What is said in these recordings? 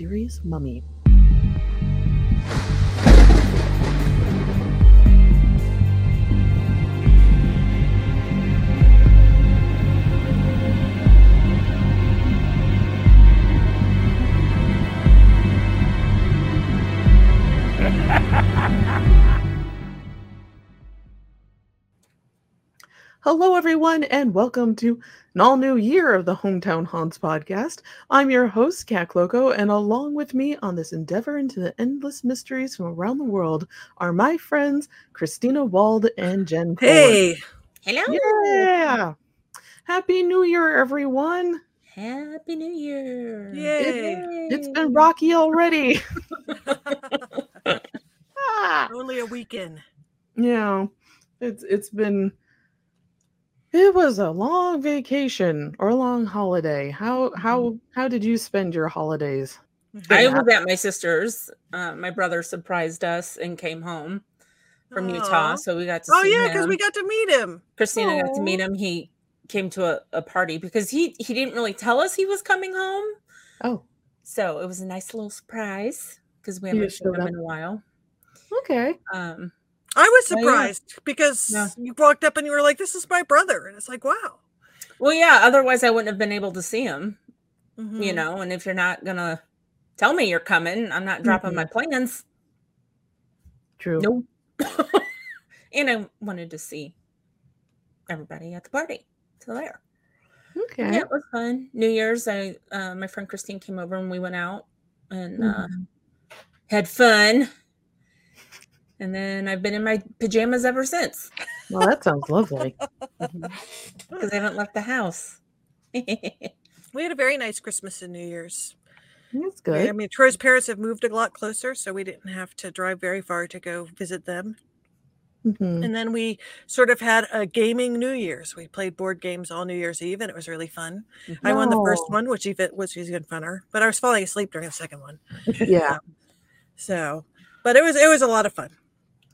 mysterious mummy. Hello, everyone, and welcome to an all new year of the Hometown Haunts podcast. I'm your host, Kat Klockow, and along with me on this endeavor into the endless mysteries from around the world are my friends, Christina Wald and Jen. Hey, Hello. Yeah. Happy New Year, everyone. Happy New Year. yay! It's been rocky already. ah. Only a weekend. Yeah. It's it's been it was a long vacation or a long holiday. How how how did you spend your holidays? I was at my sister's. Uh, my brother surprised us and came home from Utah, so we got to Oh yeah, because we got to meet him. Christina got to meet him. He came to a, a party because he he didn't really tell us he was coming home, Oh, so it was a nice little surprise because we haven't seen him up. in a while. okay. Um, I was Oh, yeah. surprised because Yeah. you walked up and you were like, "This is my brother," and it's like, "Wow." well, yeah. Otherwise, I wouldn't have been able to see him. You Mhm. know, and if you're not gonna tell me you're coming, I'm not dropping my plans. True. Nope. and I wanted to see everybody at the party. So there. Okay. Yeah, it was fun. New Year's, I uh, my friend Christine came over and we went out and uh, Mhm. had fun. And then I've been in my pajamas ever since Well, that sounds lovely. because I haven't left the house. We had a very nice Christmas and New Year's. That's good. I mean, Troy's parents have moved a lot closer, so we didn't have to drive very far to go visit them. Mhm. And then we sort of had a gaming New Year's. We played board games all New Year's Eve, and it was really fun. I won the first one, which even was even funner. But I was falling asleep during the second one. Yeah. So, but it was it was a lot of fun.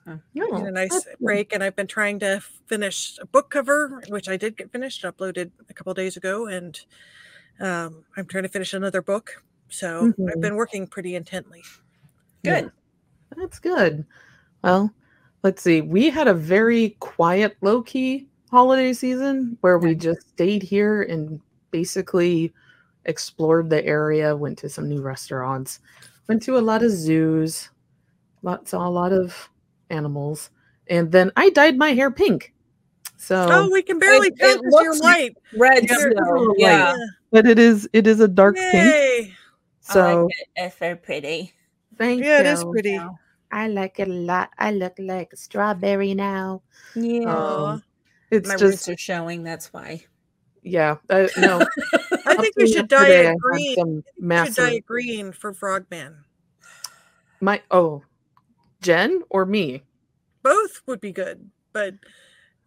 Huh. No, had a nice break and i've been trying to finish a book cover which i did get finished uploaded a couple days ago and um, i'm trying to finish another book so Mhm. i've been working pretty intently Good. That's good. Well, let's see. We had a very quiet, low key holiday season where we just stayed here and basically explored the area, went to some new restaurants, went to a lot of zoos, saw a lot of animals, and then I dyed my hair pink. So, oh we can barely it tell 'cause you're looks white Red Yeah, still. it's a little Yeah. light. but it is it is a dark pink. So I like it. It's very pretty. thank yeah it is pretty I like it a lot. I look like a strawberry now. Yeah. Um, it's My just roots are showing. That's why. yeah. Uh, no, i think we should dye it green Some we should dye it green for frogman My oh, Jen or me? both would be good but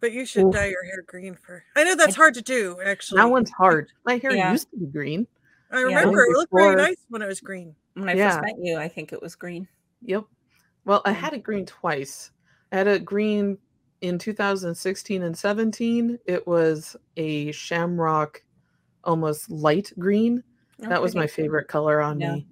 but you should Oof. dye your hair green for i know that's hard to do actually That one's hard. My hair Yeah. used to be green. i remember it looked Before- very nice when it was green When I Yeah. first met you, I think it was green. Yep. Well, I had it green twice. I had it green in 2016 and 17. It was a shamrock, almost light green. Oh, that was my favorite color on Yeah. me.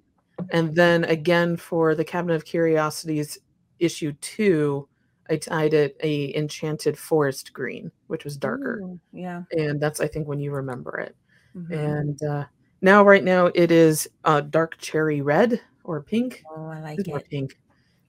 And then again for the Cabinet of Curiosities issue two, I tied it a enchanted forest green, which was darker. Ooh, yeah. And that's I think when you remember it. Mhm. And uh, now right now it is uh, dark cherry red or pink. Oh, I like It's more it. pink.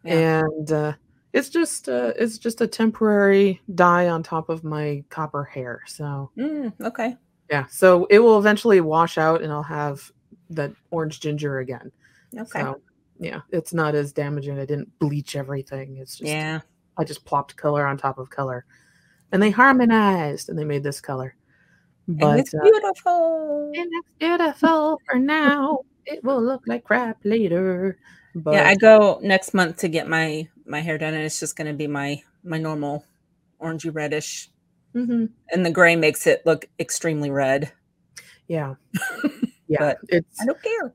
Yeah. And uh, it's just uh, it's just a temporary dye on top of my copper hair. So Mm, okay. yeah, so it will eventually wash out, and I'll have that orange ginger again. Okay. So yeah, it's not as damaging. I didn't bleach everything. It's just yeah. I just plopped color on top of color, and they harmonized, and they made this color. and But it's uh, beautiful. and it's beautiful for now. It will look like crap later. But yeah, I go next month to get my my hair done, and it's just going to be my my normal orangey reddish, Mhm. and the gray makes it look extremely red. yeah, yeah, But it's I don't care.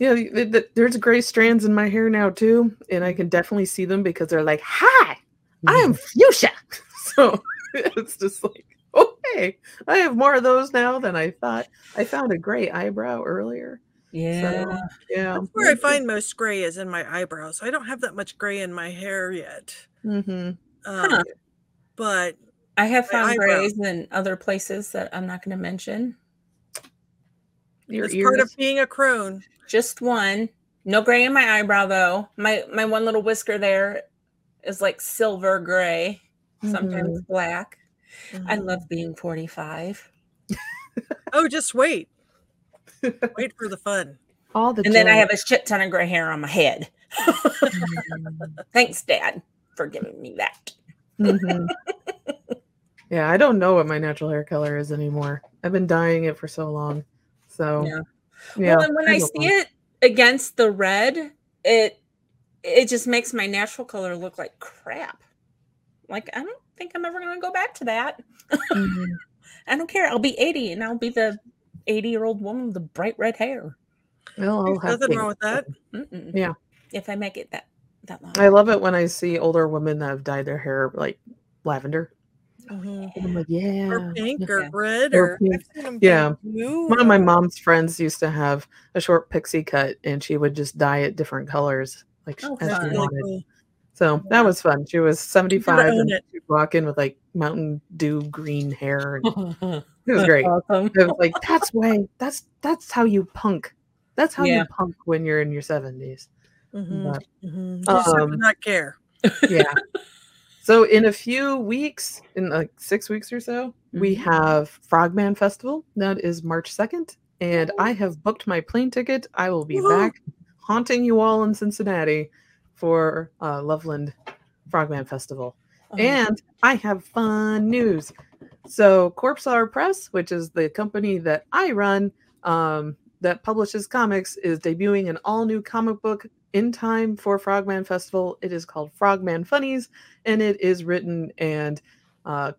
Yeah, th- th- th- there's gray strands in my hair now too, and I can definitely see them because they're like, "Hi, I am fuchsia." So it's just like, okay, I have more of those now than I thought." I found a gray eyebrow earlier, Yeah. So, yeah. That's where I find most gray is in my eyebrows. I don't have that much gray in my hair yet. hmm Um, Huh. But I have found eyebrow. grays in other places that I'm not going to mention. Your it's ears. part of being a crone. Just one. No gray in my eyebrow though. My my one little whisker there is like silver gray, sometimes black. I Mhm. love being 45. Oh, just wait. wait for the fun. all the And then I have a shit ton of gray hair on my head. Mhm. Thanks, Dad, for giving me that. Mhm. yeah, I don't know what my natural hair color is anymore. I've been dyeing it for so long. So Yeah. yeah. well, and when I see know. it against the red, it it just makes my natural color look like crap. Like I don't think I'm ever going to go back to that. Mhm. I don't care. I'll be 80 and I'll be the 80 year old woman with the bright red hair. Well, I'll There's have nothing pink. wrong with that. Mm-mm. Yeah. If I make it that that long. I love it when I see older women that have dyed their hair like lavender. Mhm. And I'm like, yeah. Or pink Yeah. or red Or or, pink. I've seen 'em Yeah. blue One of my mom's friends used to have a short pixie cut and she would just dye it different colors like Oh, as she really wanted. cool. So that was fun. She was 75 and she'd walk in with like Mountain Dew green hair. It was great. Awesome. It was like, that's way, that's that's how you punk. That's how Yeah. you punk when you're in your 70s. Mhm, But, mm-hmm. Um, not care. yeah. So in a few weeks, in like six weeks or so, we Mhm. have Frogman Festival. That is March 2nd. And I have booked my plane ticket. I will be Woohoo! back haunting you all in Cincinnati for uh, Loveland Frogman Festival. Oh, And I have fun news. So, Corpse Hour Press, which is the company that I run, um, that publishes comics, is debuting an all new comic book in time for Frogman Festival. It is called Frogman Funnies, and it is written and uh,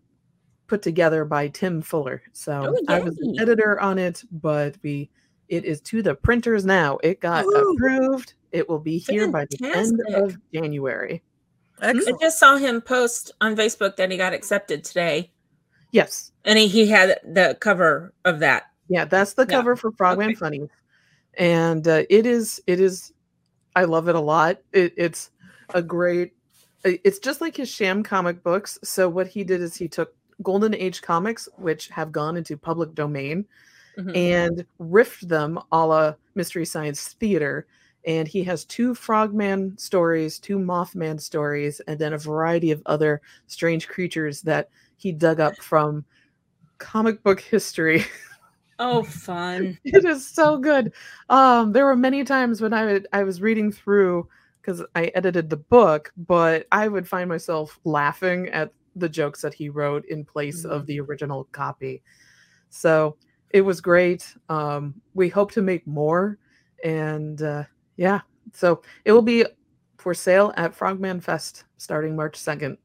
put together by Tim Fuller. So, Oh, I was editor on it, but we it is to the printers now. It got Woo! approved. It will be here by the end of January. I just saw him post on Facebook that he got accepted today. Yes. And he, he had the cover of that. Yeah, that's the Yeah. cover for Frogman Okay. Funny, and uh, it is it is. I love it a lot. It, it's a great. It's just like his sham comic books. So what he did is he took Golden Age comics, which have gone into public domain, Mhm. and riffed them a la Mystery Science Theater. And he has two Frogman stories, two Mothman stories, and then a variety of other strange creatures that he dug up from comic book history. Oh, fun. it is so good. Um, there were many times when I would I was reading through because I edited the book, but I would find myself laughing at the jokes that he wrote in place of the original copy. So it was great. Um, we hope to make more, and uh, yeah, so it will be for sale at Frogman Fest starting March second.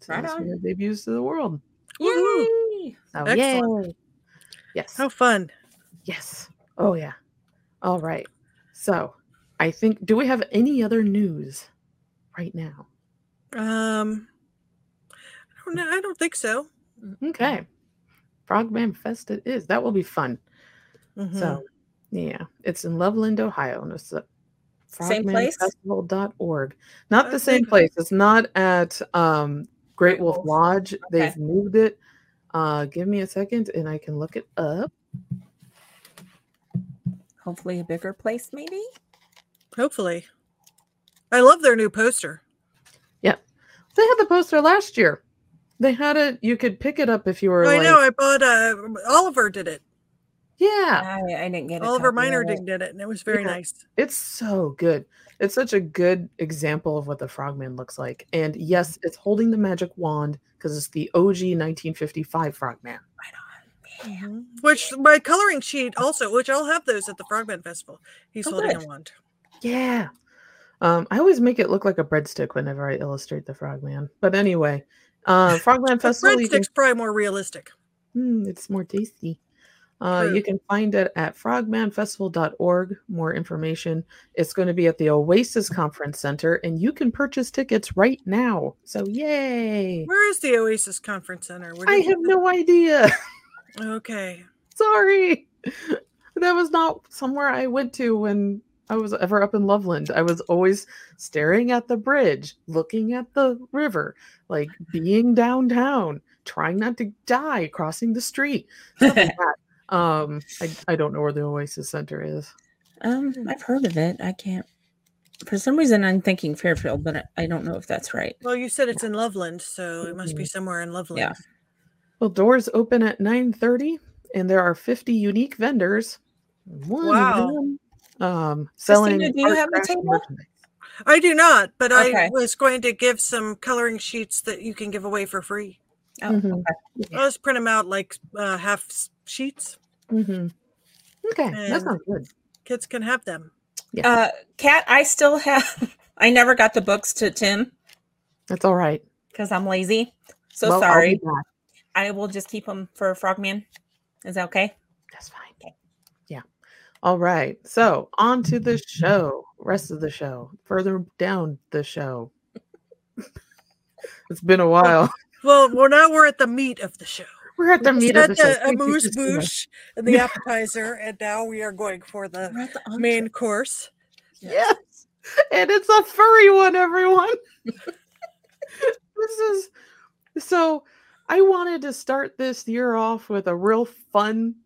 So Right this on. debuts to the world. Yay. So, Excellent. yay. Yes. How fun. Yes. Oh yeah. All right. So, I think do we have any other news right now? Um, I don't know. I don't think so. Okay. Frogman Fest it is. That will be fun. Mhm. So, yeah, it's in Loveland, Ohio, and it's at Same place? frogmanfestival.org. Not the Okay. same place. It's not at um Great Wolf. Lodge. Okay. They've moved it. Uh give me a second and I can look it up. Hopefully, a bigger place, maybe. Hopefully. I love their new poster. Yeah. They had the poster last year. They had it. You could pick it up if you were I like, know. I bought. Uh, Oliver did it. yeah, I, I didn't get it. Oliver Minor of Miner it. did it, and it was very Yeah. nice. it's so good. It's such a good example of what the Frogman looks like. And yes, it's holding the magic wand because it's the OG 1955 Frogman. Right on. Yeah. Mhm. Which my coloring sheet also, which I'll have those at the Frogman Festival. He's Oh, holding good. a wand. Yeah. Um, I always make it look like a breadstick whenever I illustrate the Frogman. But anyway, uh, Frogman Festival, you can breadstick's probably more realistic. Mm, it's more tasty. Uh, you can find it at frogmanfestival.org. More information. It's going to be at the Oasis Conference Center, and you can purchase tickets right now. So, yay! Where is the Oasis Conference Center? Where I have no idea. Okay. Sorry. that was not somewhere I went to when I was ever up in Loveland. I was always staring at the bridge, looking at the river, like being downtown, trying not to die crossing the street. Like. Um, I, I don't know where the Oasis Center is. Um, I've heard of it. I can't. For some reason, I'm thinking Fairfield, but I- I don't know if that's right. Well, you said it's in Loveland, so it must be somewhere in Loveland. Yeah. Well, doors open at 9:30 and there are 50 unique vendors. One Wow. of them um selling do you have a table? I do not, but Okay. I was going to give some coloring sheets that you can give away for free. Oh, Mhm. okay. I'll just print them out like uh, half s- sheets. Mhm. Okay, that sounds good. Kids can have them. Uh, Kat, I still have. I never got the books to Tim That's all right. because I'm lazy. So Well, sorry. I will just keep them for Frogman. Is that okay? That's fine. Yeah. All right. So on to the show. Rest of the show. Further down the show. it's been a while. Well, well, now we're at the meat of the show. We're at the We meat of the just had the amuse bouche and the appetizer, and now we are going for the the main entree. course. Yes. And it's a furry one, everyone. this is so I wanted to start this year off with a real fun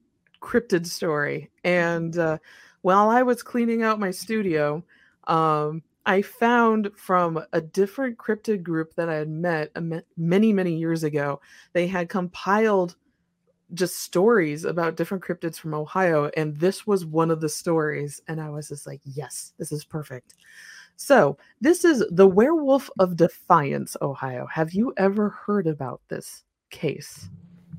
cryptid story. And uh, while I was cleaning out my studio, um, I found from a different cryptid group that I had met many, many years ago, they had compiled just stories about different cryptids from Ohio. And this was one of the stories. And I was just like, yes, this is perfect. So, this is the Werewolf of Defiance, Ohio. Have you ever heard about this case?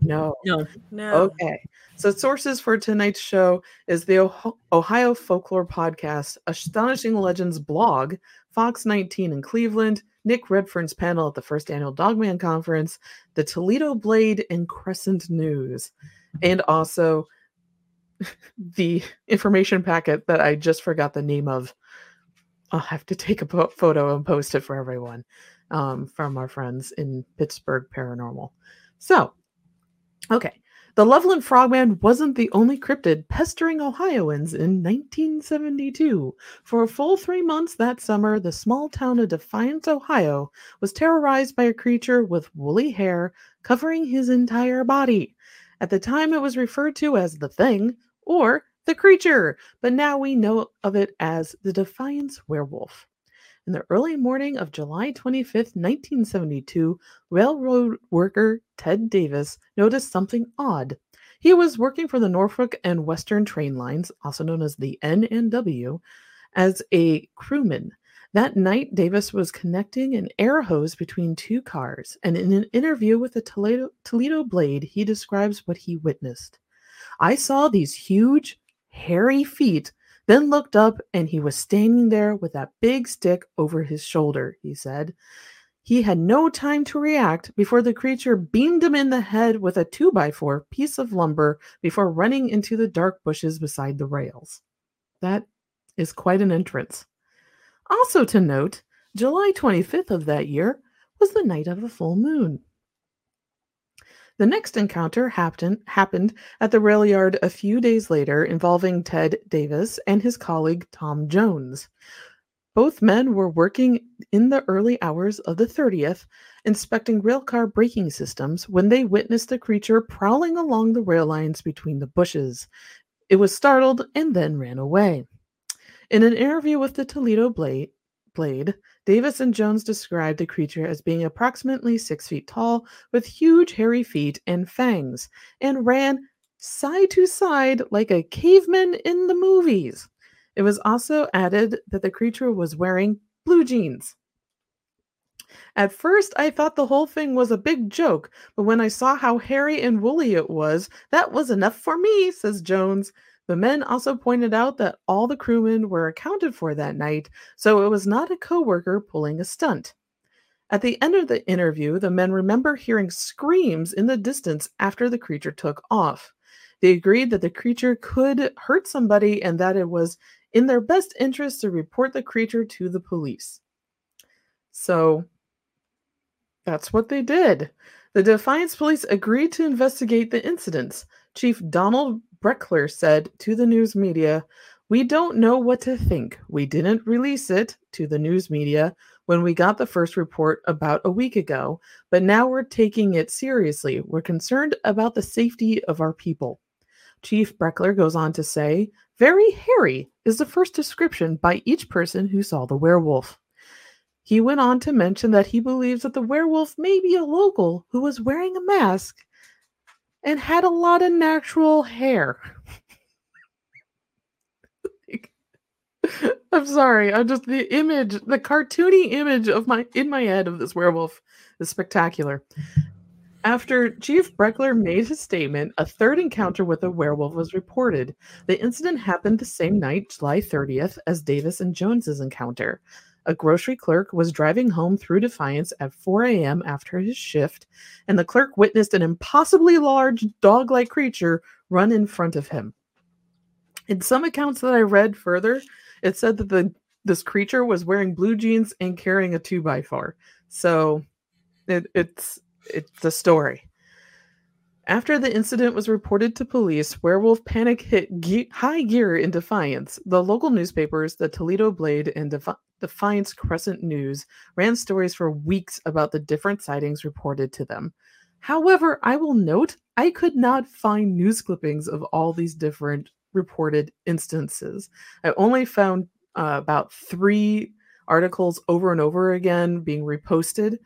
No. No. No. Okay. So sources for tonight's show is the Ohio Folklore Podcast, Astonishing Legends blog, Fox 19 in Cleveland, Nick Redfern's panel at the first annual Dogman Conference, the Toledo Blade, and Crescent News, and also the information packet that I just forgot the name of. I'll have to take a po- photo and post it for everyone um, from our friends in Pittsburgh Paranormal. So, okay. The Loveland Frogman wasn't the only cryptid pestering Ohioans in 1972. For a full three months that summer, the small town of Defiance, Ohio, was terrorized by a creature with woolly hair covering his entire body. At the time, it was referred to as the Thing or the Creature, but now we know of it as the Defiance Werewolf. In the early morning of July 25, 1972, railroad worker Ted Davis noticed something odd. He was working for the Norfolk and Western train lines, also known as the N and W, as a crewman. That night, Davis was connecting an air hose between two cars, and in an interview with the Toledo, Toledo Blade, he describes what he witnessed. I saw these huge, hairy feet, then looked up, and he was standing there with that big stick over his shoulder, he said. He had no time to react before the creature beamed him in the head with a two by four piece of lumber before running into the dark bushes beside the rails. That is quite an entrance. Also to note, July 25th of that year was the night of a full moon. The next encounter happened, happened at the rail yard a few days later involving Ted Davis and his colleague Tom Jones. Both men were working in the early hours of the 30th, inspecting railcar braking systems, when they witnessed the creature prowling along the rail lines between the bushes. It was startled and then ran away. In an interview with the Toledo Blade, Blade, Davis and Jones described the creature as being approximately six feet tall, with huge hairy feet and fangs, and ran side to side like a caveman in the movies. It was also added that the creature was wearing blue jeans. At first, I thought the whole thing was a big joke, but when I saw how hairy and woolly it was, that was enough for me, says Jones. The men also pointed out that all the crewmen were accounted for that night, so it was not a coworker pulling a stunt. At the end of the interview, the men remember hearing screams in the distance after the creature took off. They agreed that the creature could hurt somebody and that it was in their best interest to report the creature to the police. So that's what they did. The Defiance police agreed to investigate the incidents. Chief Donald Breckler said to the news media, We don't know what to think. We didn't release it to the news media when we got the first report about a week ago, but now we're taking it seriously. We're concerned about the safety of our people. Chief Breckler goes on to say, Very hairy is the first description by each person who saw the werewolf. He went on to mention that he believes that the werewolf may be a local who was wearing a mask and had a lot of natural hair. I'm sorry. I'm just the image, the cartoony image of my in my head of this werewolf is spectacular. After Chief Breckler made his statement, a third encounter with a werewolf was reported. The incident happened the same night, July 30th, as Davis and Jones's encounter. A grocery clerk was driving home through Defiance at 4 a.m. after his shift, and the clerk witnessed an impossibly large dog like creature run in front of him. In some accounts that I read further, it said that the this creature was wearing blue jeans and carrying a two by four. So it, it's it's a story. After the incident was reported to police, werewolf panic hit ge- high gear in Defiance. The local newspapers, the Toledo Blade and Defi- Defiance Crescent News, ran stories for weeks about the different sightings reported to them. However, I will note I could not find news clippings of all these different reported instances. I only found uh, about three articles over and over again being reposted.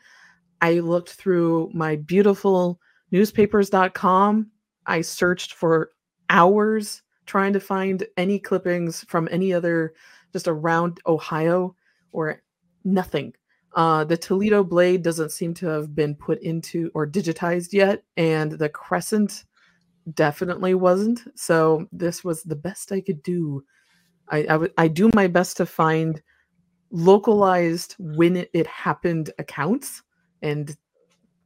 I looked through my beautiful newspapers.com. I searched for hours trying to find any clippings from any other just around Ohio or nothing. Uh, the Toledo Blade doesn't seem to have been put into or digitized yet, and the Crescent definitely wasn't. So this was the best I could do. I I, do my best to find localized when it, it happened accounts and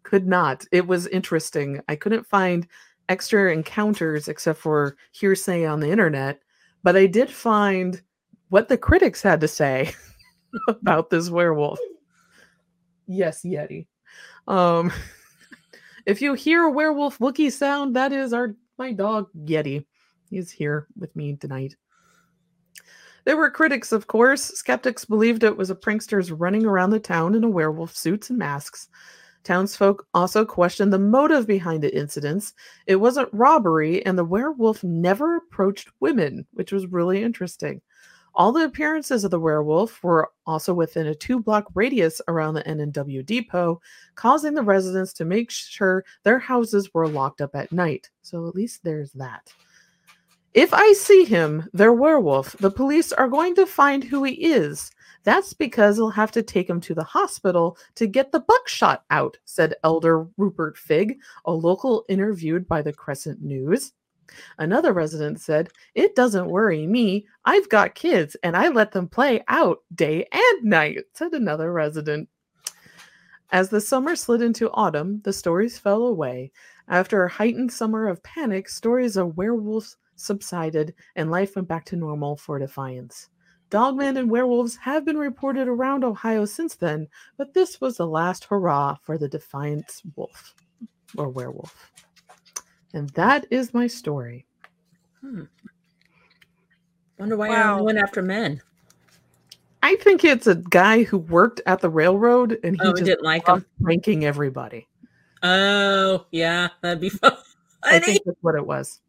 could not. It was interesting. I couldn't find extra encounters except for hearsay on the internet, but I did find what the critics had to say about this werewolf. Yes, Yeti. Um if you hear a werewolf Wookie sound, that is our my dog Yeti. He's here with me tonight. There were critics, of course. Skeptics believed it was a pranksters running around the town in a werewolf suits and masks. Townsfolk also questioned the motive behind the incidents. It wasn't robbery, and the werewolf never approached women, which was really interesting. All the appearances of the werewolf were also within a two block radius around the N&W depot, causing the residents to make sure their houses were locked up at night. So at least there's that. If I see him, their werewolf, the police are going to find who he is. That's because they'll have to take him to the hospital to get the buckshot out, said Elder Rupert Fig, a local interviewed by the Crescent News. Another resident said, It doesn't worry me. I've got kids and I let them play out day and night, said another resident. As the summer slid into autumn, the stories fell away. After a heightened summer of panic, stories of werewolves subsided and life went back to normal for Defiance. Dogmen and werewolves have been reported around Ohio since then, but this was the last hurrah for the Defiance wolf or werewolf. And that is my story. Hmm. Wonder why Wow. I went after men. I think it's a guy who worked at the railroad and he Oh, just didn't like loved him. pranking everybody. Oh, yeah, that'd be fun. I think that's what it was.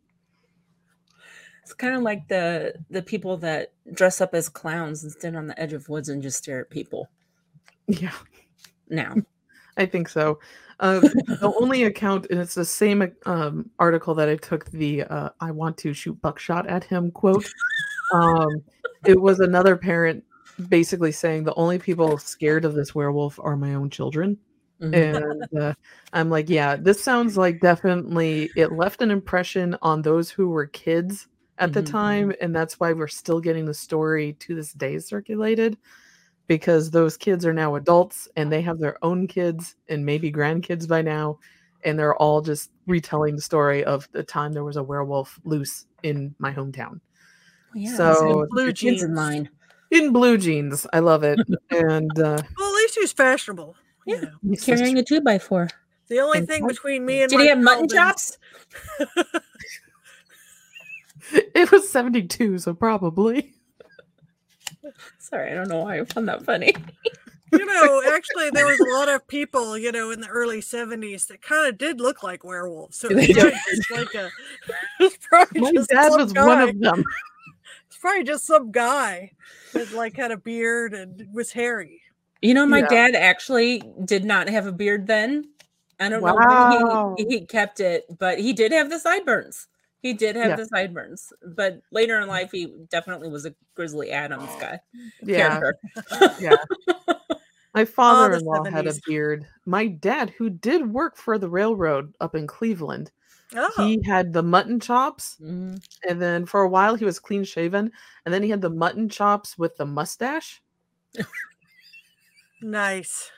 It's kind of like the the people that dress up as clowns and stand on the edge of woods and just stare at people. Yeah, Now, I think so. Uh, the only account, and it's the same um, article that I took the uh, "I want to shoot buckshot at him" quote. Um, it was another parent basically saying the only people scared of this werewolf are my own children. mhm. and uh, I'm like, yeah, this sounds like definitely it left an impression on those who were kids at the Mhm, time, and that's why we're still getting the story to this day circulated because those kids are now adults and they have their own kids and maybe grandkids by now, and they're all just retelling the story of the time there was a werewolf loose in my hometown Well, yeah, so- so Blue your kids in jeans. in blue jeans. I love it, and uh, Well, at least he was fashionable. you Yeah. know. Carrying a two by four. The only And thing what- between me and Did he have mutton chops? It was 72, so probably. Sorry, I don't know why I found that funny. You know, actually, there was a lot of people, you know, in the early '70s that kind of did look like werewolves. So They it's did. probably just like a. It's probably My just dad some was guy. one of them. It's probably just some guy that like had a beard and was hairy. You know, my Yeah. dad actually did not have a beard then. I don't know Wow. when he, he kept it, but he did have the sideburns. He did have Yeah. the sideburns, but later in life, he definitely was a Grizzly Adams guy. Yeah. Yeah. My father in law had a beard. My dad, who did work for the railroad up in Cleveland, Oh, he had the mutton chops. Mhm. And then for a while, he was clean shaven. And then he had the mutton chops with the mustache. nice.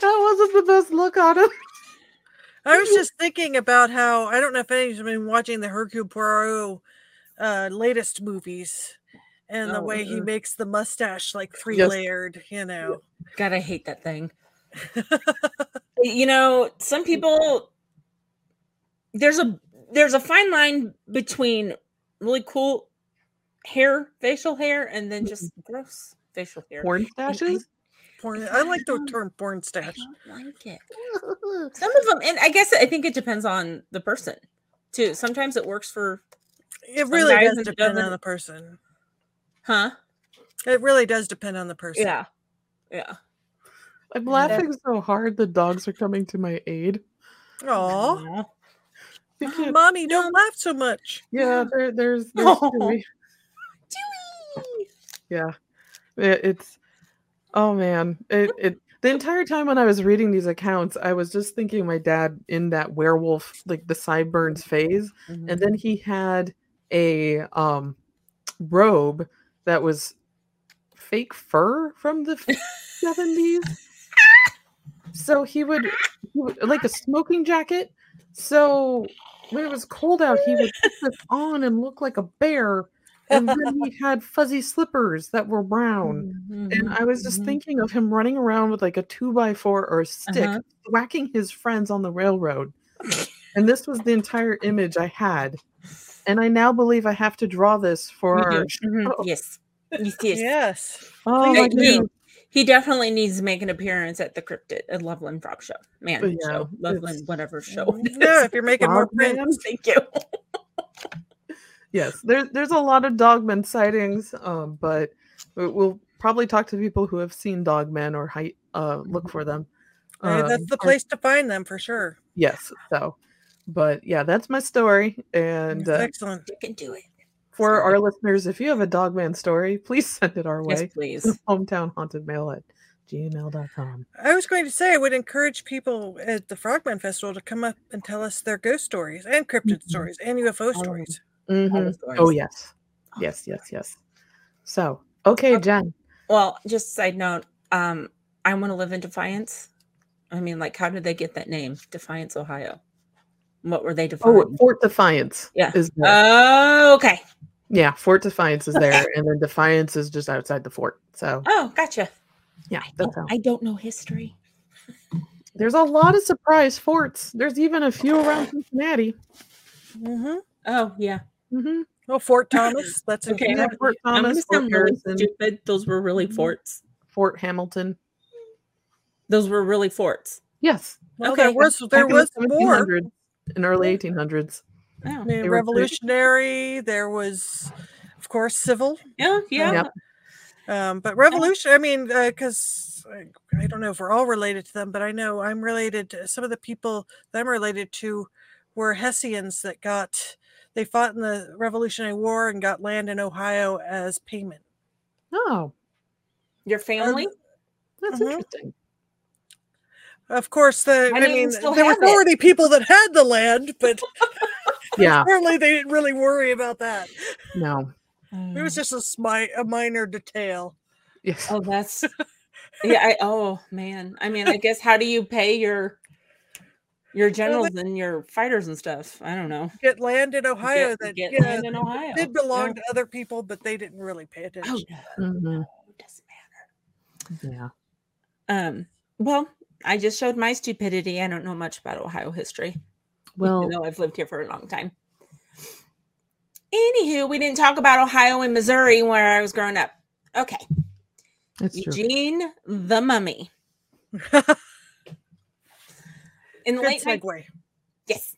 That wasn't the best look on him. I was just thinking about how I don't know if anyone's been watching the Hercule Poirot uh, latest movies and the Oh, way he uh makes the mustache like three Yes. layered, you know. God, I hate that thing. you know, some mm. people there's a there's a fine line between really cool hair, facial hair, and then just mm-hmm. gross facial hair. Porn stashes? Porn, I like the term porn I stash. don't like it. Some of them, and I guess I think it depends on the person too. Sometimes it works for, It really guys does and depend on doesn't- the person. huh? It really does depend on the person. Yeah, yeah. I'm laughing so hard the dogs are coming to my aid. Aw, Aw. Mommy, don't laugh so much. yeah, there, there's, there's Oh. Chewy. Dewey! Yeah. It, it's oh man. It it the entire time when I was reading these accounts, I was just thinking my dad in that werewolf, like the sideburns phase. Mhm. And then he had a um robe that was fake fur from the 70s. So he would, he would like a smoking jacket. So when it was cold out, he would put this on and look like a bear. And then he had fuzzy slippers that were brown. And Mhm, I was just mhm. thinking of him running around with like a two by four or a stick, Uh-huh. whacking his friends on the railroad. And this was the entire image I had. And I now believe I have to draw this for You our. do. Yes. Yes, yes. Yes. Oh Please my Uh, he, he definitely needs to make an appearance at the cryptid at Loveland Frog Show. Man, Yeah, show. Loveland, whatever show. Yeah, if you're making more Frogman? prints. Thank you. Yes, there, there's a lot of dogmen sightings, um, but we- we'll probably talk to people who have seen dogmen or hi- uh, look for them. Uh, that's Um, the or- place to find them for sure. Yes, so, but yeah, that's my story. And uh, Excellent. You can do it. for Sorry. our listeners, if you have a dogman story, please send it our Yes, way. please. Hometown haunted mail at gmail.com. I was going to say I would encourage people at the Frogman Festival to come up and tell us their ghost stories and cryptid Mhm. stories and UFO Oh. stories. Mhm. The stories. Oh, yes. Yes, yes, yes. So, okay, Okay. Jen. Well, just side note, um, I want to live in Defiance. I mean, like, how did they get that name? Defiance, Ohio. What were they Oh. Fort Defiance. Yeah. Is there. Oh, okay. yeah, Fort Defiance is there, and then Defiance is just outside the fort. So, Oh, gotcha. yeah, Oh, that's how. I don't know history. There's a lot of surprise forts. There's even a few around Cincinnati. Mm-hmm. Oh, yeah. Hmm Oh, Fort Thomas. That's in Okay. Yeah, Fort Thomas, Fort really stupid. Those were really Mhm. forts. Fort Hamilton. Those were really forts. Yes, Well, Okay. there was there in was more. 1700s and early 1800s. Oh, I mean, were revolutionary. There was, of course, civil. yeah, yeah. Yep. Um, but revolution. I mean, because I don't know if we're all related to them, but I know I'm related to some of the people that I'm related to were Hessians that got they fought in the Revolutionary War and got land in Ohio as payment. Oh, Your family? that's Mhm. interesting. Of course, the Why I mean, there were have it? already people that had the land, but Yeah, apparently they didn't really worry about that. no. It was just a, smi- a minor detail. Yes. Oh, that's yeah. I oh man. I mean, I guess how do you pay your your generals and your fighters and stuff? I don't know. Get land in Ohio Get- that get yeah, land in Ohio. did belong Yeah. to other people, but they didn't really pay attention. Oh no, Mhm. no, it doesn't matter. Yeah. Um. Well, I just showed my stupidity. I don't know much about Ohio history. Well, even though I've lived here for a long time. Anywho, we didn't talk about Ohio and Missouri where I was growing up. Okay. That's true. Eugene the Mummy. In the Good late segue. yes.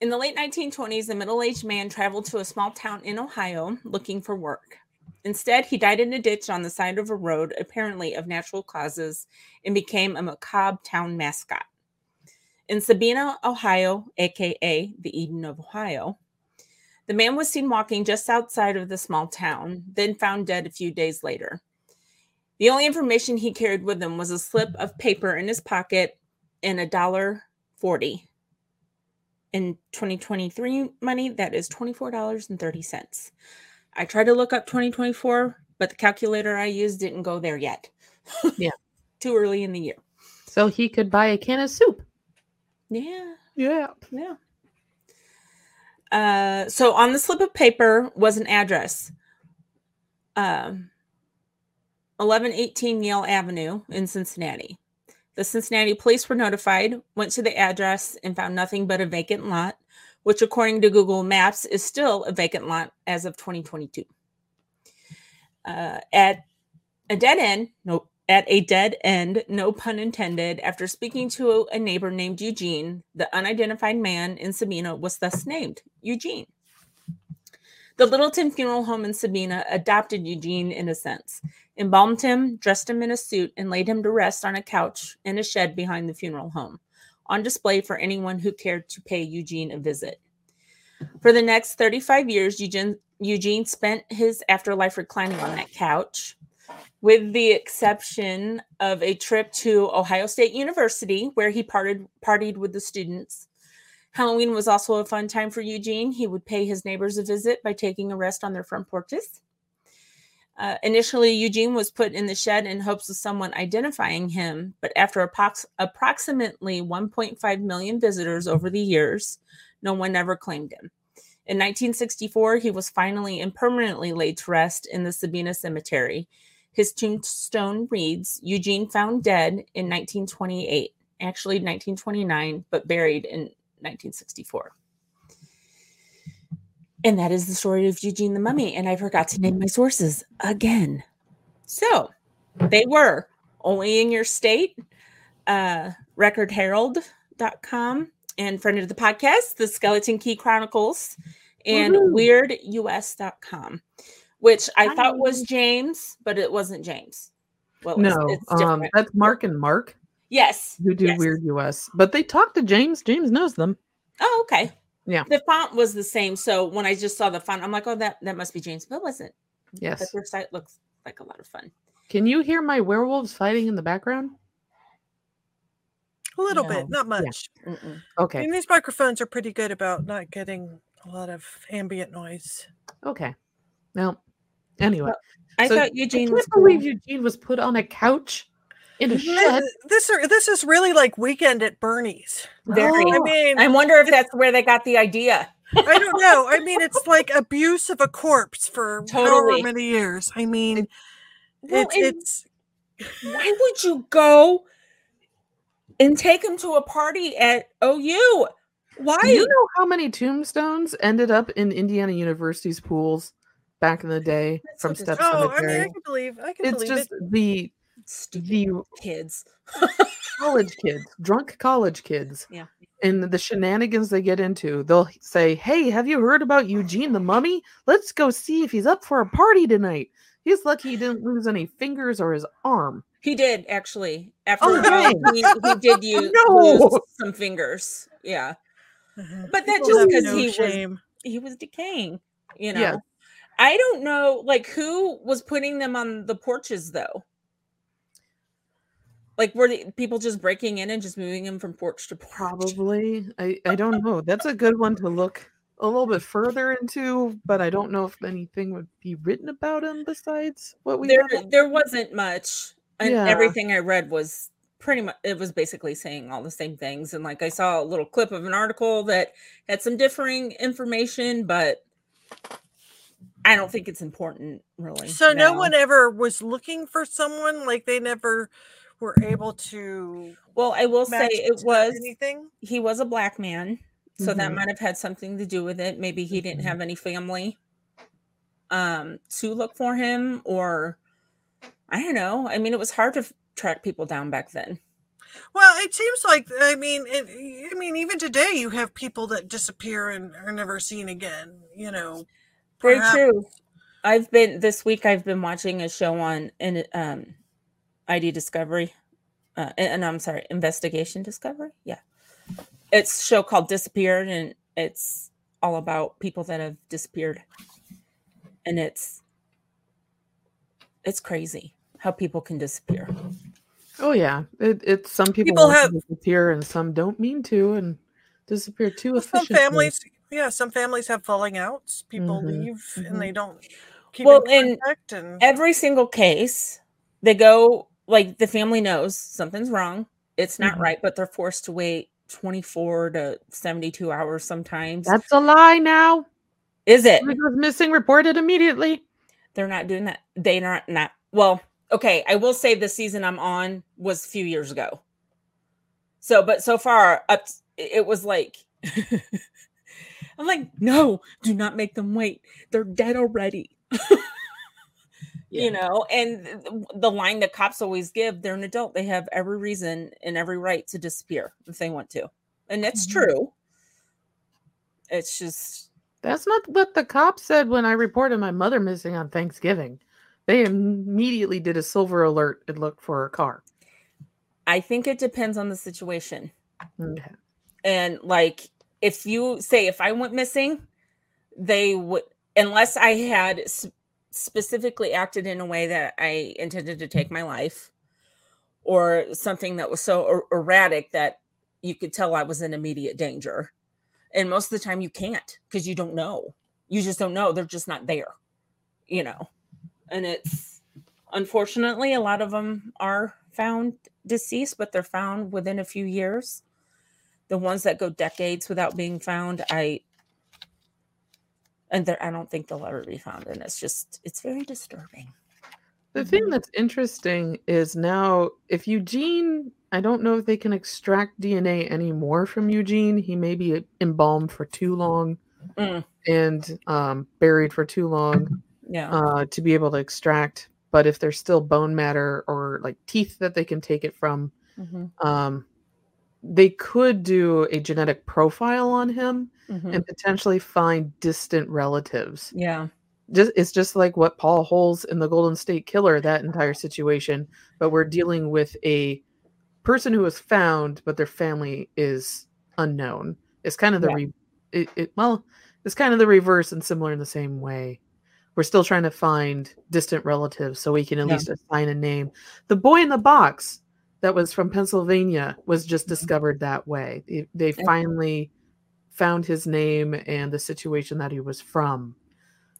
In the late 1920s, a middle-aged man traveled to a small town in Ohio looking for work. Instead, he died in a ditch on the side of a road, apparently of natural causes, and became a macabre town mascot. In Sabina, Ohio, aka the Eden of Ohio, the man was seen walking just outside of the small town, then found dead a few days later. The only information he carried with him was a slip of paper in his pocket and a dollar forty. In 2023 money, that is $24.30. I tried to look up 2024, but the calculator I used didn't go there yet. Yeah. Too early in the year. So he could buy a can of soup. Yeah. Yeah. Yeah. Uh, so on the slip of paper was an address. Um, 1118 Yale Avenue in Cincinnati. The Cincinnati police were notified, went to the address, and found nothing but a vacant lot, which, according to Google Maps, is still a vacant lot as of 2022. Uh, at a dead end, no, at a dead end, no pun intended, after speaking to a neighbor named Eugene, the unidentified man in Sabina was thus named Eugene. The Littleton Funeral Home in Sabina adopted Eugene in a sense, embalmed him, dressed him in a suit, and laid him to rest on a couch in a shed behind the funeral home, on display for anyone who cared to pay Eugene a visit. For the next 35 years, Eugene, Eugene spent his afterlife reclining on that couch, with the exception of a trip to Ohio State University, where he partied, partied with the students. Halloween was also a fun time for Eugene. He would pay his neighbors a visit by taking a rest on their front porches. Uh, initially, Eugene was put in the shed in hopes of someone identifying him, but after approx- approximately 1.5 million visitors over the years, no one ever claimed him. In 1964, he was finally and permanently laid to rest in the Sabina Cemetery. His tombstone reads Eugene found dead in 1928, actually 1929, but buried in 1964. And that is the story of Eugene the Mummy. And I forgot to name my sources again. So they were only in your state, uh, recordherald.com, and friend of the podcast, the Skeleton Key Chronicles, and Woohoo. weirdus.com, which I thought was James, but it wasn't James. Well, it's- No, it's um, that's Mark and Mark yes. who do yes. Weird US, but they talk to James. James knows them. Oh, okay. Yeah. The font was the same. So when I just saw the font, I'm like, oh, that, that must be James, but it wasn't. But Yes. their site looks like a lot of fun. Can you hear my werewolves fighting in the background? A little No. bit, not much. I Okay. mean, these microphones are pretty good about not getting a lot of ambient noise. Okay. Now, anyway, I So, thought Eugene I can't believe cool. Eugene was put on a couch in a This, this are this is really like weekend at Bernie's. Very. I mean, I wonder if that's where they got the idea. I don't know. I mean, it's like abuse of a corpse for Totally. however many years. I mean, Well, it's it's why would you go and take him to a party at OU? Why? Do you know how many tombstones ended up in Indiana University's pools back in the day That's so from Step oh, I mean, I can believe I can it's believe just it. the Stupid the kids. college kids, drunk college kids. Yeah. And the shenanigans they get into, they'll say, Hey, have you heard about Eugene the mummy? Let's go see if he's up for a party tonight. He's lucky he didn't lose any fingers or his arm. He did actually. After Oh, a while, he, he did use No. lose some fingers. Yeah, but that just because no he was- he was decaying. You know. Yeah. I don't know, like who was putting them on the porches though. Like were the people just breaking in and just moving them from porch to porch? Probably. I, I don't know. That's a good one to look a little bit further into, but I don't know if anything would be written about him besides what we There, have. there wasn't much, and Yeah. everything I read was pretty much. It was basically saying all the same things, and like I saw a little clip of an article that had some differing information, but I don't think it's important, really. So no one ever was looking for someone. Like they never were able to. Well, I will say it was anything. he was a black man So that Mhm. might have had something to do with it. Maybe he didn't Mhm. have any family um to look for him or I don't know. I mean, it was hard to track people down back then. Well, it seems like I mean, it, I mean, even today you have people that disappear and are never seen again. You know, Very perhaps- true. I've been this week. I've been watching a show on in um, ID Discovery, uh, and I'm sorry, Investigation Discovery. Yeah, it's a show called Disappeared, and it's all about people that have disappeared, and it's it's crazy how people can disappear. Oh yeah, it, it's some people, People have- disappear and some don't mean to and disappear too Well, some families, yeah, some families have falling outs. People Mhm, leave and they don't keep Well, in and contact. And, Every single case, they go like the family knows something's wrong. It's not Mhm. right, but they're forced to wait 24 to 72 hours sometimes. That's a lie. Now, Is it? Goes missing, reported immediately. They're not doing that. They're not not well. Okay, I will say the season I'm on was a few years ago. So, but so far up, it was like I'm like, no, do not make them wait. They're dead already. Yeah. You know, and the line that cops always give, they're an adult. They have every reason and every right to disappear if they want to. And that's Mhm. true. It's just That's not what the cops said when I reported my mother missing on Thanksgiving. They immediately did a silver alert and looked for her car. I think it depends on the situation. Okay. and like if you say if i went missing they would unless i had specifically acted in a way that i intended to take my life or something that was so er- erratic that you could tell i was in immediate danger. And most of the time you can't because you don't know. You just don't know. They're just not there you know? And it's unfortunately a lot of them are found deceased but they're found within a few years. The ones that go decades without being found i and they're- i don't think they'll ever be found and it's just it's very disturbing The thing Mhm. that's interesting is now if Eugene, I don't know if they can extract DNA anymore from Eugene. He may be embalmed for too long Mm. and um, buried for too long yeah uh, to be able to extract. But if there's still bone matter or like teeth that they can take it from, Mhm, um, they could do a genetic profile on him mhm. and potentially find distant relatives. yeah Just it's just like what Paul Holes in the Golden State Killer, that entire situation. But we're dealing with a person who was found, but their family is unknown. It's kind of the Yeah. re- it, it well, it's kind of the reverse and similar in the same way. We're still trying to find distant relatives so we can at Yeah. least assign a name. The boy in the box that was from Pennsylvania was just Mhm. discovered that way. They, they finally found his name and the situation that he was from.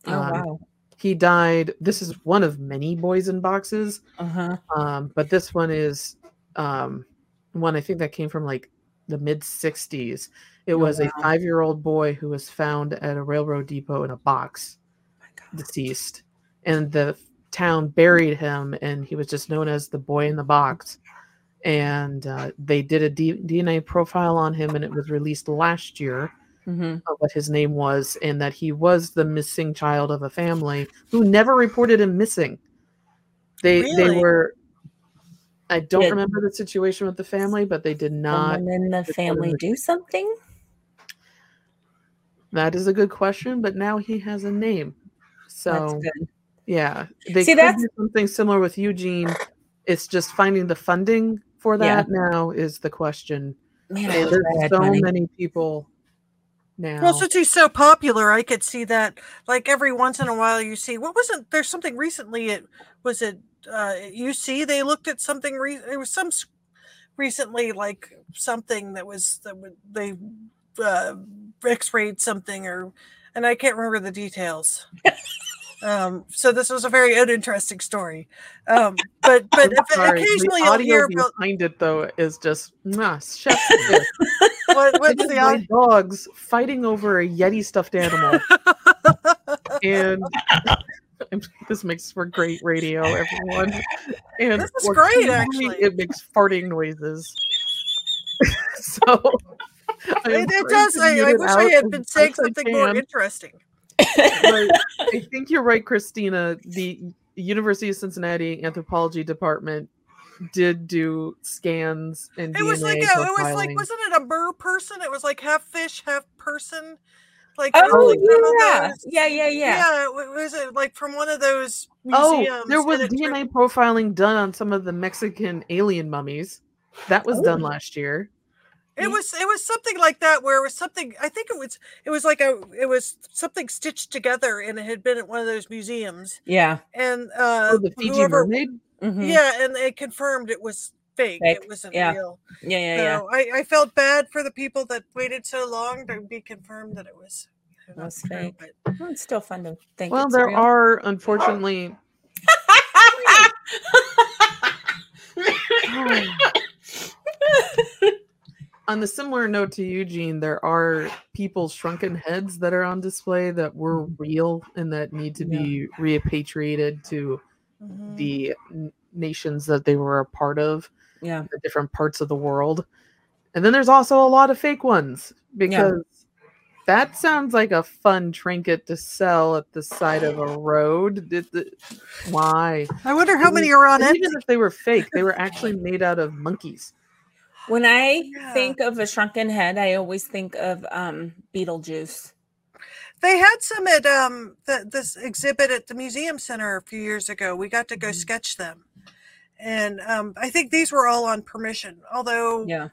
oh Um, wow He died. This is one of many boys in boxes, uh-huh um, but this one is um, one I think that came from like the mid 60s. It Oh, was a five year old boy who was found at a railroad depot in a box, God. deceased, and the town buried him, and he was just known as the boy in the box. And uh, they did a D- DNA profile on him, and it was released last year Mhm. what his name was and that he was the missing child of a family who never reported him missing. They they were I don't remember the situation with the family, but they did not. Someone in the family him. do something That is a good question, but now he has a name. So yeah, they See, could that's- do something similar with Eugene. It's just finding the funding for Yeah. that now is the question. man And there's so money. many people now. Well, since he's so popular, I could see that. Like every once in a while, you see what wasn't There's something recently. It was it uh, UC. They looked at something. Re- it was some recently, like something that was that would they uh, X-rayed something or, and I can't remember the details. um, so this was a very uninteresting story. Um, but but occasionally the audio hear about behind it though is just chef's what, what's the my dogs fighting over a Yeti stuffed animal, and this makes for great radio, everyone. And This is great, actually. It makes farting noises. so I It, it does. I, I wish I had been saying something more interesting. But I think you're right, Christina. The University of Cincinnati Anthropology Department did do scans and It was like a, it was like wasn't it a mer person? It was like half fish, half person. Like Oh, like from one of yeah. Yeah, yeah, yeah. Yeah, it was it like from one of those Oh, museums. there was DNA profiling done on some of the Mexican alien mummies. That was done Oh. last year. It was it was something like that where it was something I think it was it was like a it was something stitched together and it had been at one of those museums Yeah. and uh Oh, the Fiji whoever mermaid. Mhm. yeah and they confirmed it was fake, Fake, it wasn't yeah. real Yeah, yeah, yeah. I, I felt bad for the people that waited so long to be confirmed that it was not Was true, fake. but Well, it's still fun to think. Well, it's there real. are unfortunately. on the similar note to Eugene, there are people's shrunken heads that are on display that were real and that need to Yeah. be repatriated to Mhm. the nations that they were a part of, yeah. the different parts of the world. And then there's also a lot of fake ones because that sounds like a fun trinket to sell at the side of a road. The- why? I wonder how many are on it even if they were fake, they were actually made out of monkeys. When I Yeah. think of a shrunken head, I always think of um Beetlejuice. They had some at um the, this exhibit at the museum center a few years ago. We got to go Mhm. sketch them, and um, I think these were all on permission. Although, yeah.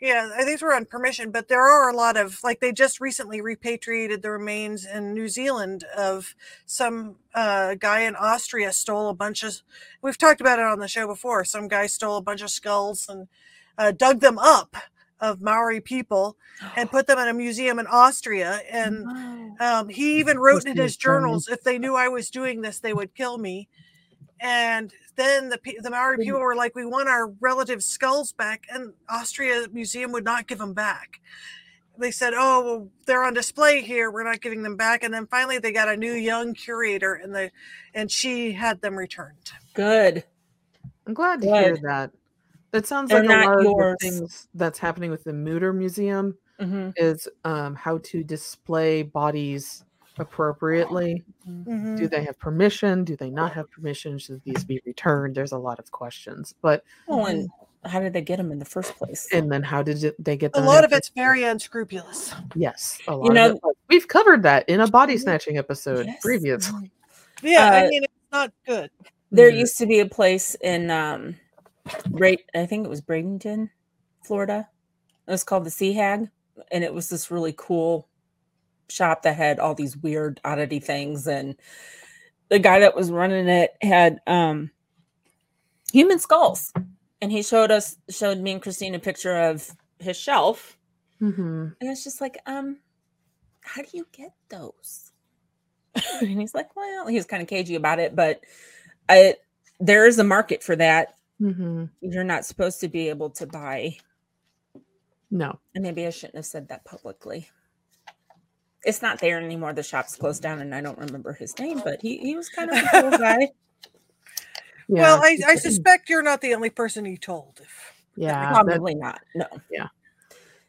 Yeah. these were on permission, but there are a lot of like they just recently repatriated the remains in New Zealand of some uh, guy in Austria stole a bunch of. We've talked about it on the show before. Some guy stole a bunch of skulls and uh, dug them up of Maori people and put them in a museum in Austria and. Um, he even wrote in his journals, if they knew I was doing this, they would kill me. And then the the Maori people were like, "We want our relatives' skulls back," and Austria Museum would not give them back. They said, "Oh, well, they're on display here. We're not giving them back." And then finally, they got a new young curator, and the and she had them returned. Good. I'm glad to hear that. That sounds They're like a lot yours. of the things that's happening with the Mutter Museum hmm is um, how to display bodies appropriately. Mhm. Do they have permission? Do they not have permission? Should these be returned? There's a lot of questions. But Well, and how did they get them in the first place? and then how did they get them? A lot of it's very unscrupulous. Yes, a lot know- of it. We've covered that in a body Mhm. snatching episode Yes. previously. Yeah, I Uh, mean, it's not good. There Mhm. used to be a place in um right I think it was Bradenton, Florida. It was called the Sea Hag. And it was this really cool shop that had all these weird oddity things. And the guy that was running it had um human skulls. And he showed us showed me and Christine a picture of his shelf. Mhm. And it's just like, um, how do you get those? and he's like, well, he was kind of cagey about it, but I there is a market for that. Mhm. You're not supposed to be able to buy. No. And maybe I shouldn't have said that publicly. It's not there anymore. The shop's closed down, and I don't remember his name, but he, he was kind of a cool guy. Yeah. well, I, I suspect you're not the only person he told. yeah. that- Probably not. No. Yeah.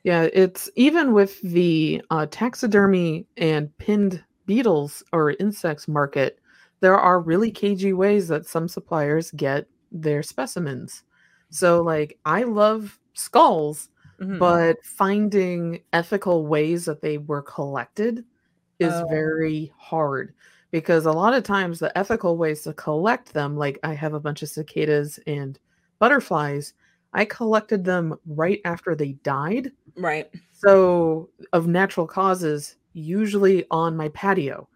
Yeah, it's even with the uh, taxidermy and pinned beetles or insects market, there are really cagey ways that some suppliers get their specimens. So, like, I love skulls, Mhm. but finding ethical ways that they were collected is Oh. very hard because a lot of times the ethical ways to collect them, like I have a bunch of cicadas and butterflies, I collected them right after they died. right. So, of natural causes, usually on my patio.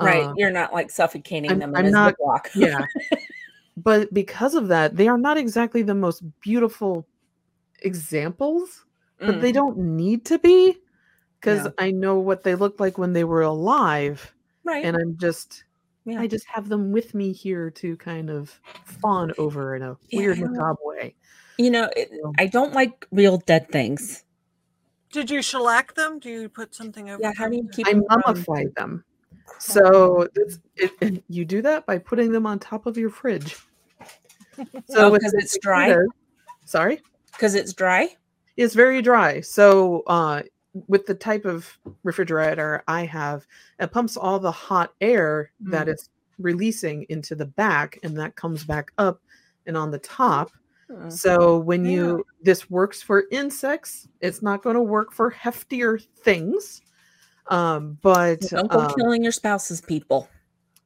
Right. Uh, You're not like suffocating I'm- them I'm in a not- Ziploc. yeah. but because of that, they are not exactly the most beautiful examples, but Mm. they don't need to be because Yeah. I know what they looked like when they were alive. right. And I'm just, Yeah. I just have them with me here to kind of fawn over in a weird, Yeah. macabre way. you know, it, I don't like real dead things. Did you shellac them? Do you put something over? Yeah. How do you them? keep I them mummify them. So it, and you do that by putting them on top of your fridge. So because the it's dry? Sorry, because it's dry? it's very dry. So uh, with the type of refrigerator I have, it pumps all the hot air that Mm. it's releasing into the back, and that comes back up and on the top. Mm. So when Yeah. you this works for insects, it's not going to work for heftier things. Um, but Don't go um, killing your spouse's people.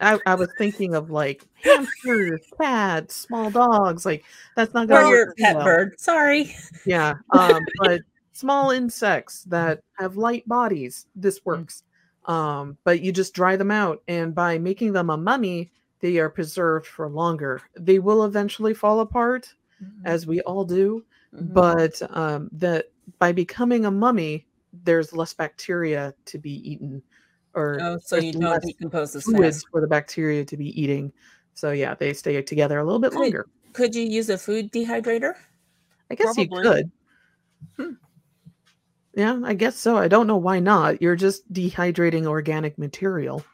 I, I was thinking of like hamsters, cats, small dogs. Like that's not going your to pet bird. Sorry. Yeah, um, but small insects that have light bodies, this works. Um, but you just dry them out, and by making them a mummy, they are preserved for longer. They will eventually fall apart, as we all do. Mhm. But um, that by becoming a mummy, there's less bacteria to be eaten, or oh, so you don't less decompose as fluids for the bacteria to be eating. So yeah, they stay together a little bit Good. longer. Could you use a food dehydrator? I guess you could. Hmm. Yeah, I guess so. I don't know why not. You're just dehydrating organic material.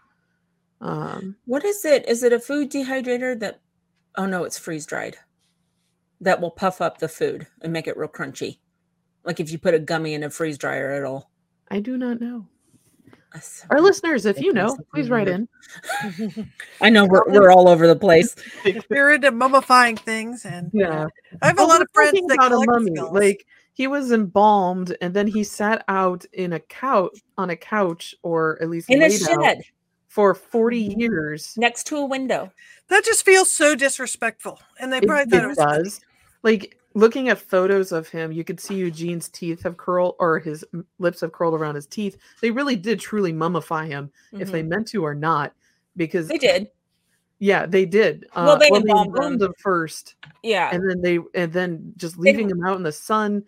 Um, What is it? Is it a food dehydrator that? Oh no, it's freeze dried. That will puff up the food and make it real crunchy. Like if you put a gummy in a freeze dryer, at all. I do not know. That's- Our listeners, if you know, please write in. I know we're we're all over the place. we're into mummifying things, and Yeah. I have a Well, lot of friends that about a mummy. skulls. Like he was embalmed and then he sat out in a couch on a couch or at least In a shed for 40 years. next to a window. that just feels so disrespectful, and they It, probably thought it, it was funny. does. Like looking at photos of him, you could see Eugene's teeth have curled or his lips have curled around his teeth. They really did truly mummify him, if they Mhm. meant to or not. Because they did. yeah, they did. Uh, Well, they embalmed him. first, Yeah. and then they and then just They- leaving him out in the sun.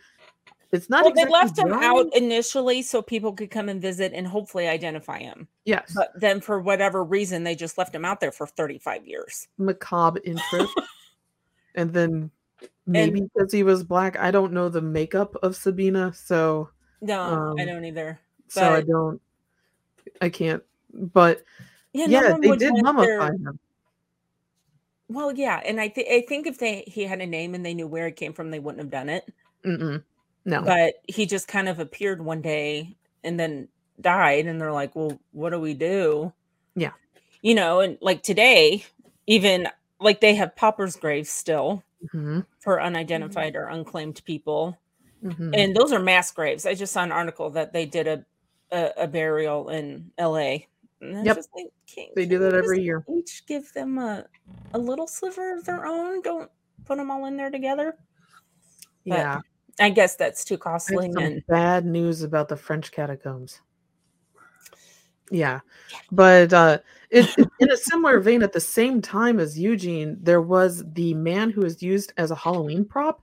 It's not. well, they exactly left him dry. out initially so people could come and visit and hopefully identify him. Yes, But then, for whatever reason, they just left him out there for 35 years. macabre interest, and then maybe because he was black. I don't know the makeup of Sabina, so No, I Um, don't either. so I don't. I can't. But Yeah, yeah, one they did mummify him. Well, yeah, and I think I think if they he had a name and they knew where it came from, they wouldn't have done it. Mm-mm. No. But he just kind of appeared one day and then died, and they're like, "Well, what do we do?" Yeah. you know, and like today, even like they have paupers graves still hmm for unidentified or unclaimed people, hmm and those are mass graves. I just saw an article that they did a a, a burial in L.A. Yep. like, They do that every year. Each give them a a little sliver of their own. Don't put them all in there together. but yeah. I guess that's too costly. And bad news about the French catacombs. Yeah, but uh, it, it- in a similar vein, at the same time as Eugene, there was the man who was used as a Halloween prop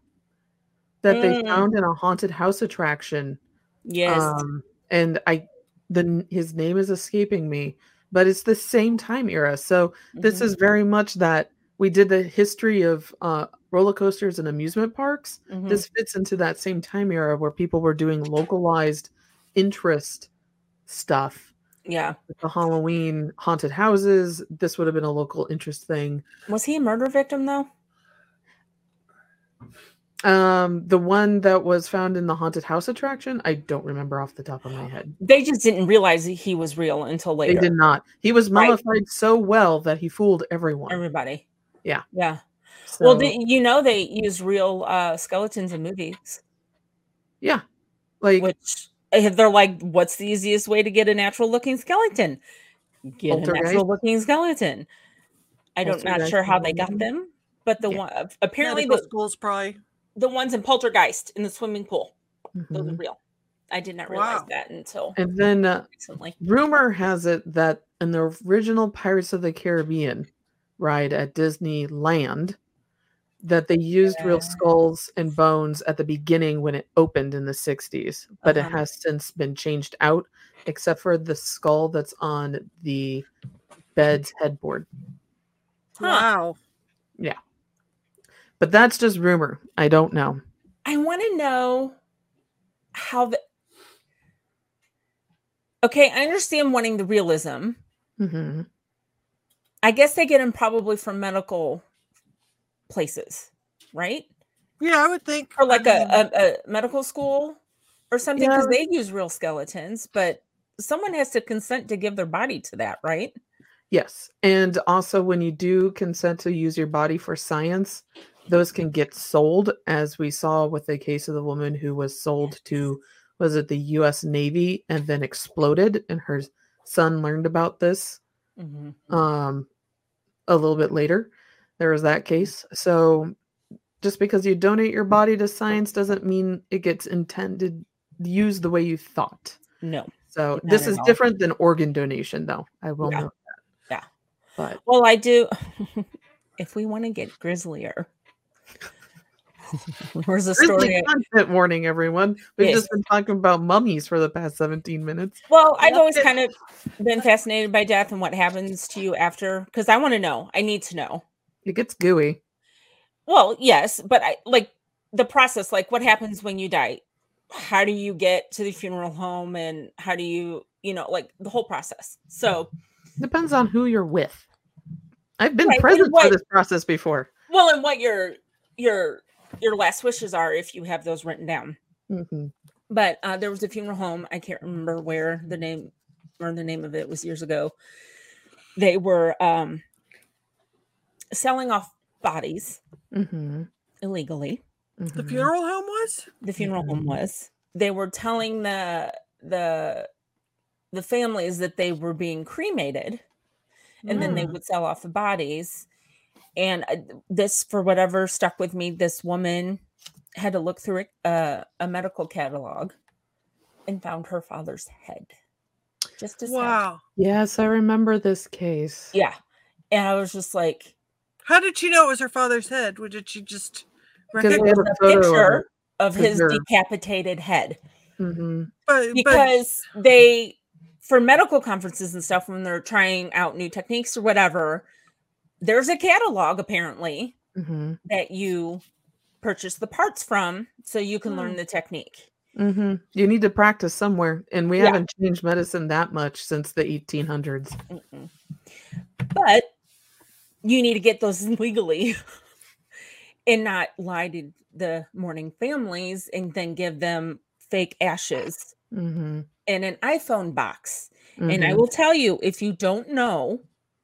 that they Mm. found in a haunted house attraction. yes, Um, and I, the his name is escaping me, but it's the same time era. So this mhm, is very much that we did the history of uh, roller coasters and amusement parks mhm. this fits into that same time era where people were doing localized interest stuff yeah. the halloween haunted houses this would have been a local interest thing Was he a murder victim though? um the one that was found in the haunted house attraction i don't remember off the top of my head They just didn't realize he was real until later. they did not he was Right. mummified so well that he fooled everyone Everybody. Yeah. Yeah. so, Well, the, you know they use real uh, skeletons in movies, yeah like which they're like, "What's the easiest way to get a natural looking skeleton? Get a natural looking skeleton." I don't not sure how they got them. them, but the Yeah. one apparently Medical the, schools probably. the ones in Poltergeist in the swimming pool, those are mhm. real. I did not realize Wow. that until and then uh, recently. rumor has it that in the original Pirates of the Caribbean ride at Disneyland, that they used real skulls and bones at the beginning when it opened in the 60s, but it Uh-huh. has since been changed out, except for the skull that's on the bed's headboard. Wow. Yeah. But that's just rumor. I don't know. I want to know how the. Okay, I understand wanting the realism. hmm I guess they get them probably from medical places, right? Yeah, I would think. Or I like mean, a, a, a medical school or something because Yeah. they use real skeletons, but someone has to consent to give their body to that, right? Yes. And also, when you do consent to use your body for science, those can get sold, as we saw with the case of the woman who was sold to, was it the US Navy and then exploded, and her son learned about this Mhm. um, a little bit later. There was that case. So, just because you donate your body to science doesn't mean it gets intended used the way you thought. No. So, this is all. different than organ donation, though. I will Yeah. note that. Yeah. But Well, I do. if we want to get grislier, where's the story? Content warning, everyone. We've Yes. just been talking about mummies for the past 17 minutes. Well, I've always kind of been fascinated by death and what happens to you after because I want to know. I need to know. It gets gooey. Well, yes, but I like the process, like what happens when you die. How do you get to the funeral home and how do you, you know, like the whole process. So, Depends on who you're with. I've been Right, present what- for this process before. well, and what your your your last wishes are if you have those written down. Mhm. but uh, there was a funeral home. I can't remember where the name or the name of it was years ago. They were um, selling off bodies Mhm. illegally. The Mhm. funeral home was? The funeral home Mhm. was. They were telling the the the families that they were being cremated, and then they Mm. would sell off the bodies. And uh, this, for whatever, stuck with me. This woman had to look through a, uh, a medical catalog and found her father's head. Just as Wow. Yes, I remember this case. Yeah. And I was just like, How did she know it was her father's head? Or did she just Because it recognize? a a photo of picture it. of his Sure. decapitated head. Mhm. But, but Because they, for medical conferences and stuff, when they're trying out new techniques or whatever, there's a catalog apparently Mhm. that you purchase the parts from so you can learn Hmm. the technique. Mhm. You need to practice somewhere, and we Yeah. haven't changed medicine that much since the 1800s. Mm-mm. But you need to get those legally and not lie to the mourning families and then give them fake ashes Mhm. in an iPhone box. And I Mhm. will tell you if you don't know,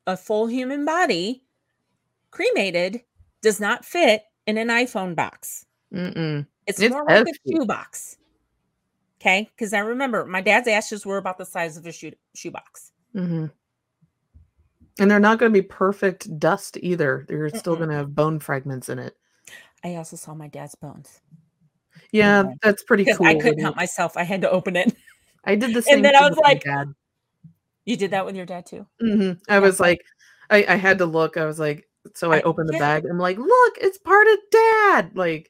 a full human body cremated does not fit in an iPhone box. Mm-mm. It's, It's more like a shoebox. Okay. Because I remember my dad's ashes were about the size of a shoe shoebox. Mhm. And they're not going to be perfect dust either. They're still going to have bone fragments in it. I also saw my dad's bones. Yeah, Yeah. that's pretty cool. I couldn't help myself. I had to open it. I did the same. And then I was like-. You did that with your dad too? Mhm. I was like, I, I had to look. I was like, so I I- opened the yeah. bag. I'm like, look, it's part of dad. Like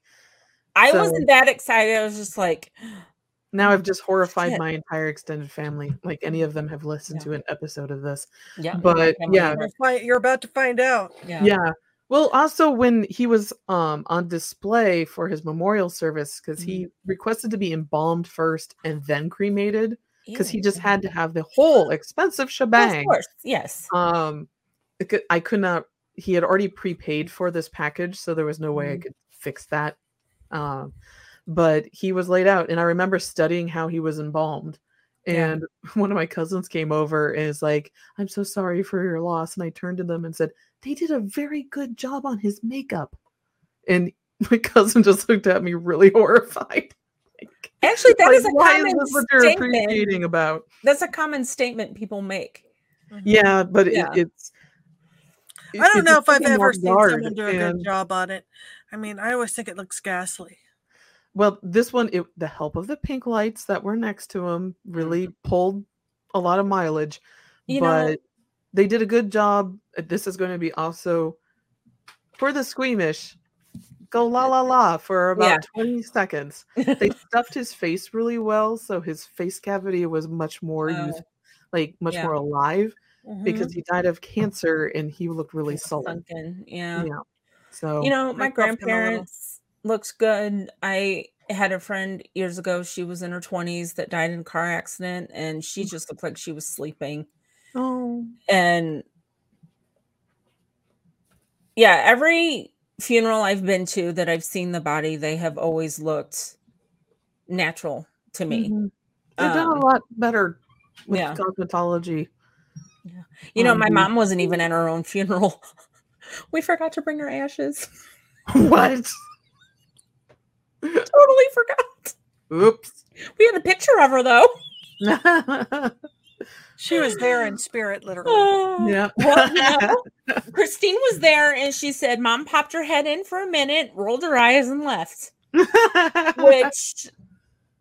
I So- wasn't that excited. I was just like, now I've just horrified Shit. my entire extended family. Like any of them have listened Yeah. to an episode of this. yeah. But, yeah. You're about to find out. Yeah. Yeah. Well, also when he was um on display for his memorial service, because he Mm-hmm. requested to be embalmed first and then cremated, because he just had to have the whole expensive shebang. Of course. Yes. Um, I could not. He had already prepaid for this package, so there was no way I Mhm. could fix that. Um, but he was laid out, and I remember studying how he was embalmed. Yeah. And one of my cousins came over and is like, "I'm so sorry for your loss." And I turned to them and said, "They did a very good job on his makeup." And my cousin just looked at me really horrified. Like, Actually, that like, is a why common this what you're statement. appreciating about? That's a common statement people make. Mhm. Yeah, but it- Yeah. it's. I don't it know if I've ever seen someone do a and- good job on it. I mean, I always think it looks ghastly. Well, this one, it, the help of the pink lights that were next to him really pulled a lot of mileage, You but know, they did a good job. Uh, This is going to be also for the squeamish. Go la la la for about Yeah. 20 seconds. They stuffed his face really well, so his face cavity was much more Oh. used, like much Yeah. more alive Mhm. because he died of cancer and he looked really sullen. sunken. Yeah. Yeah. So You know, my I buffed him a little. grandparents looks good. I had a friend years ago. She was in her twenties that died in a car accident, and she Mm. just looked like she was sleeping. oh And yeah, every funeral I've been to that I've seen the body, they have always looked natural to me. Mhm. They've done Um, a lot better with yeah. cosmetology. You know, um, my mom wasn't even at her own funeral. we forgot to bring her ashes. what? totally forgot. Oops. We had a picture of her though. She was there in spirit, literally. Oh. yeah. Well, you know, Christine was there and she said, Mom popped her head in for a minute, rolled her eyes, and left. Which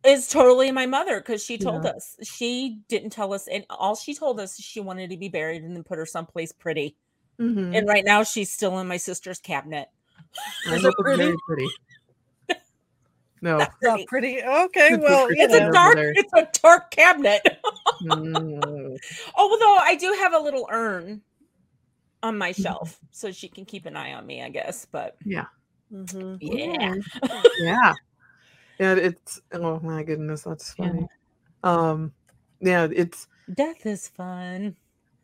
is totally my mother because she told Yeah. us. She didn't tell us, and all she told us is she wanted to be buried and then put her someplace pretty. Mhm. And right now she's still in my sister's cabinet. I Is hope it it's very pretty? Pretty. No. Not Not pretty. pretty. Okay, Good for well, you It's a dark, there. it's a dark cabinet. Mm. Although I do have a little urn on my shelf, so she can keep an eye on me, I guess. But Yeah. Mhm. yeah, Yeah. Yeah, it's oh my goodness, that's Yeah. funny. Um yeah, it's death is fun.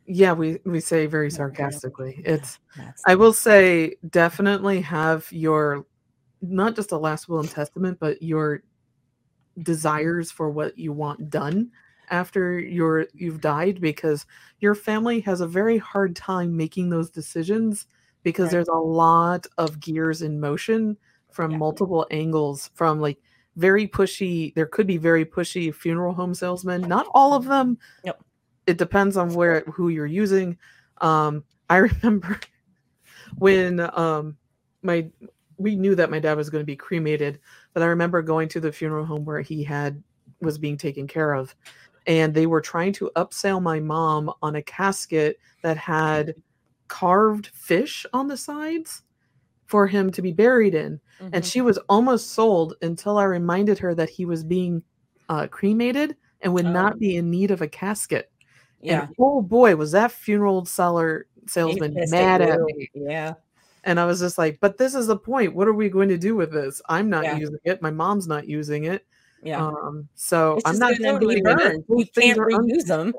yeah, we we say very sarcastically. yeah, It's That's I will say definitely have your not just a last will and testament, but your desires for what you want done after you're you've died because your family has a very hard time making those decisions because Right. there's a lot of gears in motion from Yeah. multiple angles from like very pushy there could be very pushy funeral home salesmen not all of them Yep. it depends on where who you're using um i remember when um my we knew that my dad was going to be cremated but i remember going to the funeral home where he had was being taken care of and they were trying to upsell my mom on a casket that had carved fish on the sides for him to be buried in and Mhm. she was almost sold until i reminded her that he was being uh, cremated and would Oh. not be in need of a casket yeah. and oh boy, was that funeral seller salesman mad at me. Yeah. And I was just like, but this is the point. What are we going to do with this? I'm not Yeah. using it. My mom's not using it. Yeah. Um, so it's I'm not gonna be it. burned. You can't reuse them.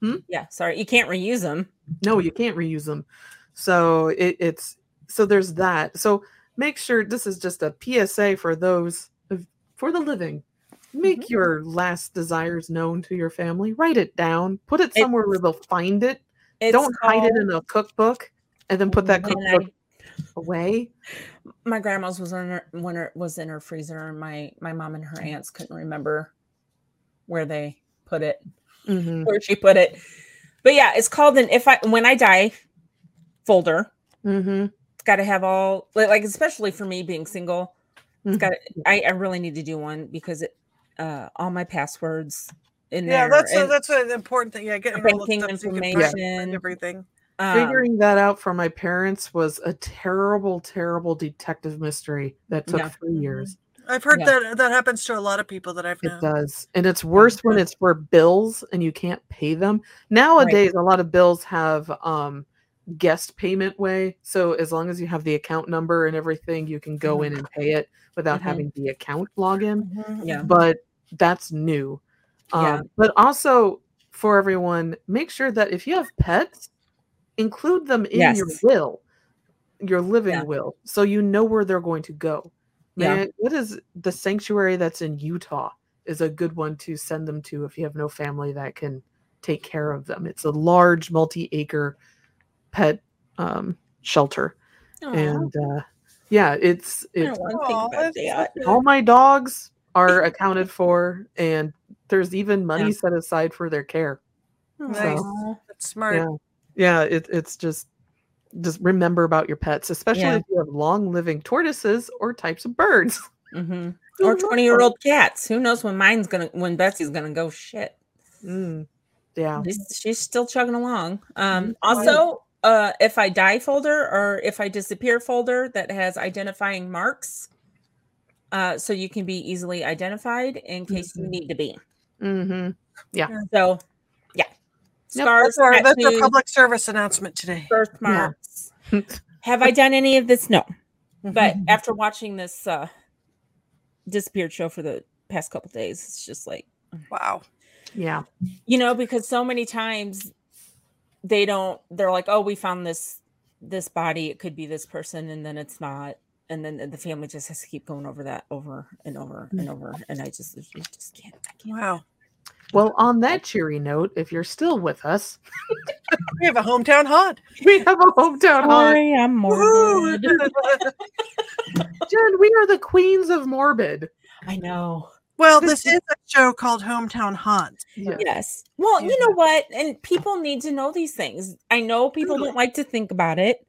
Hmm? Yeah, sorry, you can't reuse them. no, you can't reuse them. So it, it's so there's that. So make sure this is just a PSA for those for the living. Make Mm-hmm. your last desires known to your family. Write it down. Put it somewhere where they'll find it. Don't hide it in a cookbook and then put that cookbook away. my grandma's was in her when it was in her freezer, and my my mom and her aunts couldn't remember where they put it, Mhm. where she put it. But yeah, it's called an if I when I die folder. Mhm. It's got to have all like, like especially for me being single. It's got. I I really need to do one because it uh all my passwords in Yeah, there. that's a, that's an important thing. Yeah, getting all the banking stuff so you can information. find everything. Um, Figuring that out for my parents was a terrible, terrible detective mystery that took Yeah. three years. I've heard Yeah. that that happens to a lot of people that I've known. It does. And it's worse when it's for bills and you can't pay them. Nowadays, a lot of bills have um guest payment way. So as long as you have the account number and everything, you can go in and pay it without Mhm. having the account login. Mhm. Yeah. but that's new. Um, Yeah. But also for everyone, make sure that if you have pets, include them in your will, your living Yeah. will, so you know where they're going to go. Yeah. What is the sanctuary that's in Utah? Is a good one to send them to if you have no family that can take care of them. It's a large multi-acre pet um, shelter, aw, and uh, yeah, it's I it's don't want think about that's that. so all my dogs are accounted for and there's even money Yeah. set aside for their care Nice. Aw. That's smart. yeah yeah it, it's just just remember about your pets especially Yeah. if you have long living tortoises or types of birds Mhm. Or 20 year old cats. Who knows when mine's gonna when Betsy's gonna go shit. Mm, yeah She's, she's still chugging along. Um Mhm. also uh if I die folder or if I disappear folder that has identifying marks. Uh so you can be easily identified in case you Mhm. need to be. mm-hmm. Yeah. So. Yep, Scars, That's our that's our public service announcement today. birthmarks. Have I done any of this? No. But Mhm. after watching this uh disappeared show for the past couple days, it's just like wow. yeah you know because so many times they don't they're like oh we found this this body it could be this person and then it's not and then the family just has to keep going over that over and over and over. And I just, I just can't. I can't. Wow. Well, on that cheery note, if you're still with us, We have a hometown haunt. we have a hometown haunt. Sorry, I'm morbid. Jen, we are the queens of morbid. I know. well, this is a show called Hometown Haunt. Yeah. Yes. Well, you know what? And people need to know these things. I know people don't like to think about it,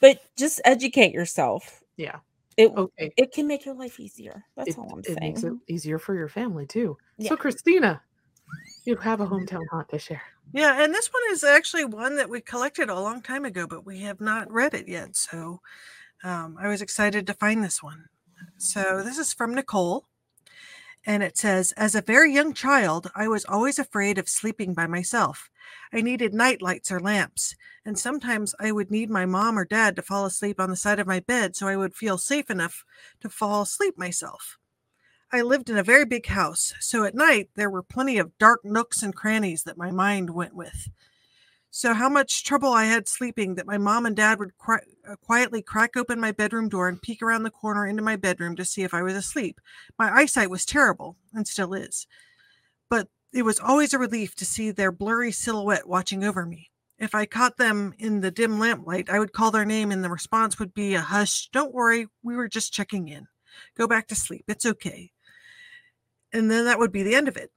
but just educate yourself. Yeah. It Okay. it can make your life easier. That's It, all I'm it saying. makes it easier for your family too. Yeah. So, Christina, you have a hometown haunt to share. Yeah, and this one is actually one that we collected a long time ago, but we have not read it yet. So um, I was excited to find this one. So this is from Nicole. And it says, As a very young child, I was always afraid of sleeping by myself. I needed night lights or lamps, and sometimes I would need my mom or dad to fall asleep on the side of my bed so I would feel safe enough to fall asleep myself. I lived in a very big house, so at night there were plenty of dark nooks and crannies that my mind went with. So, how much trouble I had sleeping that my mom and dad would uh, quietly crack open my bedroom door and peek around the corner into my bedroom to see if I was asleep. My eyesight was terrible and still is, but it was always a relief to see their blurry silhouette watching over me. If I caught them in the dim lamplight, I would call their name and the response would be a hush, don't worry, we were just checking in. Go back to sleep, it's okay. And then that would be the end of it.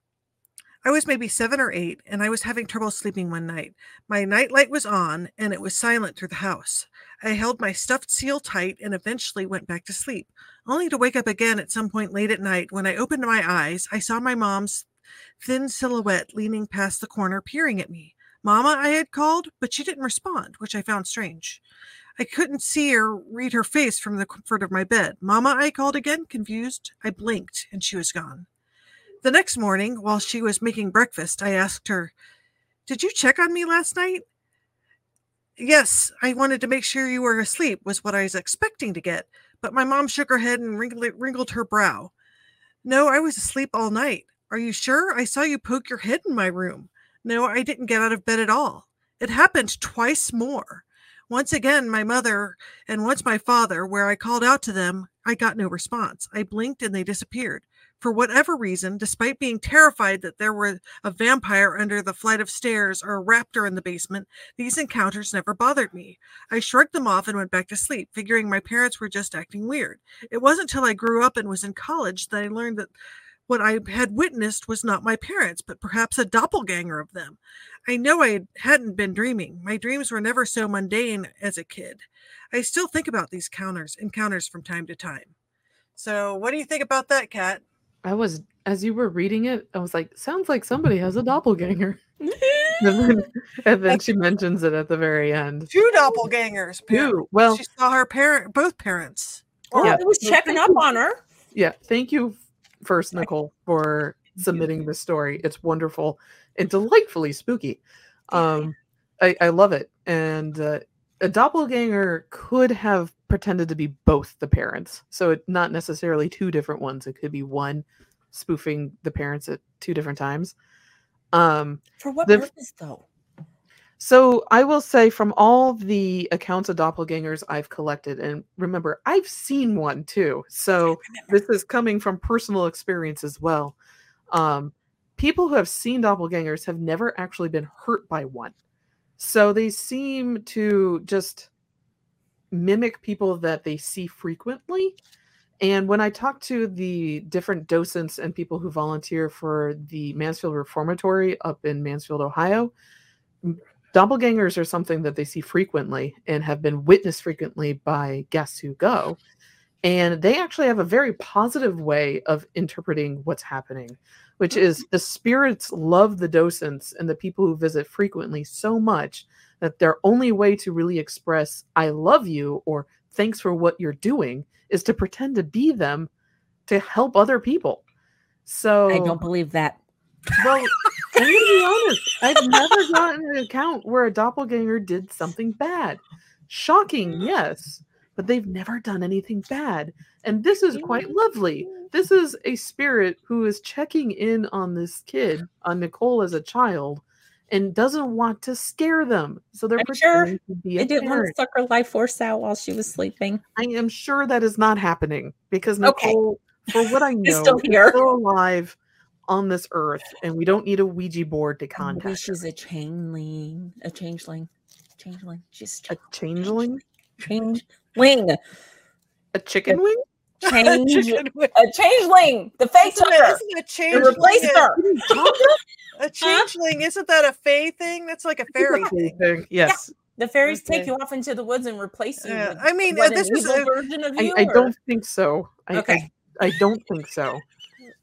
I was maybe seven or eight, and I was having trouble sleeping one night. My nightlight was on, and it was silent through the house. I held my stuffed seal tight and eventually went back to sleep, only to wake up again at some point late at night. When I opened my eyes, I saw my mom's thin silhouette leaning past the corner, peering at me. Mama, I had called, but she didn't respond, which I found strange. I couldn't see or read her face from the comfort of my bed. Mama, I called again, confused. I blinked, and she was gone. The next morning, while she was making breakfast, I asked her, Did you check on me last night? Yes, I wanted to make sure you were asleep, was what I was expecting to get, but my mom shook her head and wrinkled, her brow. No, I was asleep all night. Are you sure? I saw you poke your head in my room. No, I didn't get out of bed at all. It happened twice more. Once again, my mother, and once my father, where I called out to them, I got no response. I blinked and they disappeared. For whatever reason, despite being terrified that there were a vampire under the flight of stairs or a raptor in the basement, these encounters never bothered me. I shrugged them off and went back to sleep, figuring my parents were just acting weird. It wasn't until I grew up and was in college that I learned that what I had witnessed was not my parents, but perhaps a doppelganger of them. I know I hadn't been dreaming. My dreams were never so mundane as a kid. I still think about these counters encounters from time to time. So, what do you think about that, Kat? I was, as you were reading it, I was like, sounds like somebody has a doppelganger. And then, and then she mentions it at the very end. Two doppelgangers. Two. Well, she saw her parent, both parents. Well, Yeah. I was checking up on her. yeah, thank you first, Nicole, for submitting this story. It's wonderful and delightfully spooky. Um, I, I love it. And uh, a doppelganger could have pretended to be both the parents. So it not necessarily two different ones. It could be one spoofing the parents at two different times. Um, For what The- purpose, though? so I will say from all the accounts of doppelgangers I've collected, and remember, I've seen one too. So this is coming from personal experience as well. Um, people who have seen doppelgangers have never actually been hurt by one. So they seem to just mimic people that they see frequently. And when I talk to the different docents and people who volunteer for the Mansfield Reformatory up in Mansfield, Ohio, doppelgangers are something that they see frequently and have been witnessed frequently by guests who go. And they actually have a very positive way of interpreting what's happening, which mm-hmm. is the spirits love the docents and the people who visit frequently so much that their only way to really express, I love you or thanks for what you're doing, is to pretend to be them to help other people. So I don't believe that. well, I'm gonna be honest. I've never gotten an account where a doppelganger did something bad. Shocking, mm. yes, but they've never done anything bad. And this is quite lovely. This is a spirit who is checking in on this kid, on Nicole as a child, and doesn't want to scare them. So they're you sure to be a I didn't want to suck her life force out while she was sleeping. I am sure that is not happening because Okay. Nicole, for what I know, Is still is here. still alive on this earth, and we don't need a Ouija board to Maybe contact her. she's a changeling, a changeling, changeling. She's A changeling, changeling, a chicken wing. change, Chicken wing. a changeling. The Fae Isn't isn't a changeling a- her. A changeling, isn't that a fae thing? That's like a fairy thing. thing. Yes, The fairies take you off into the woods and replace you. Yeah, I mean, what, this is a- version of I, you. I or- don't think so. I, Okay. I, I don't think so.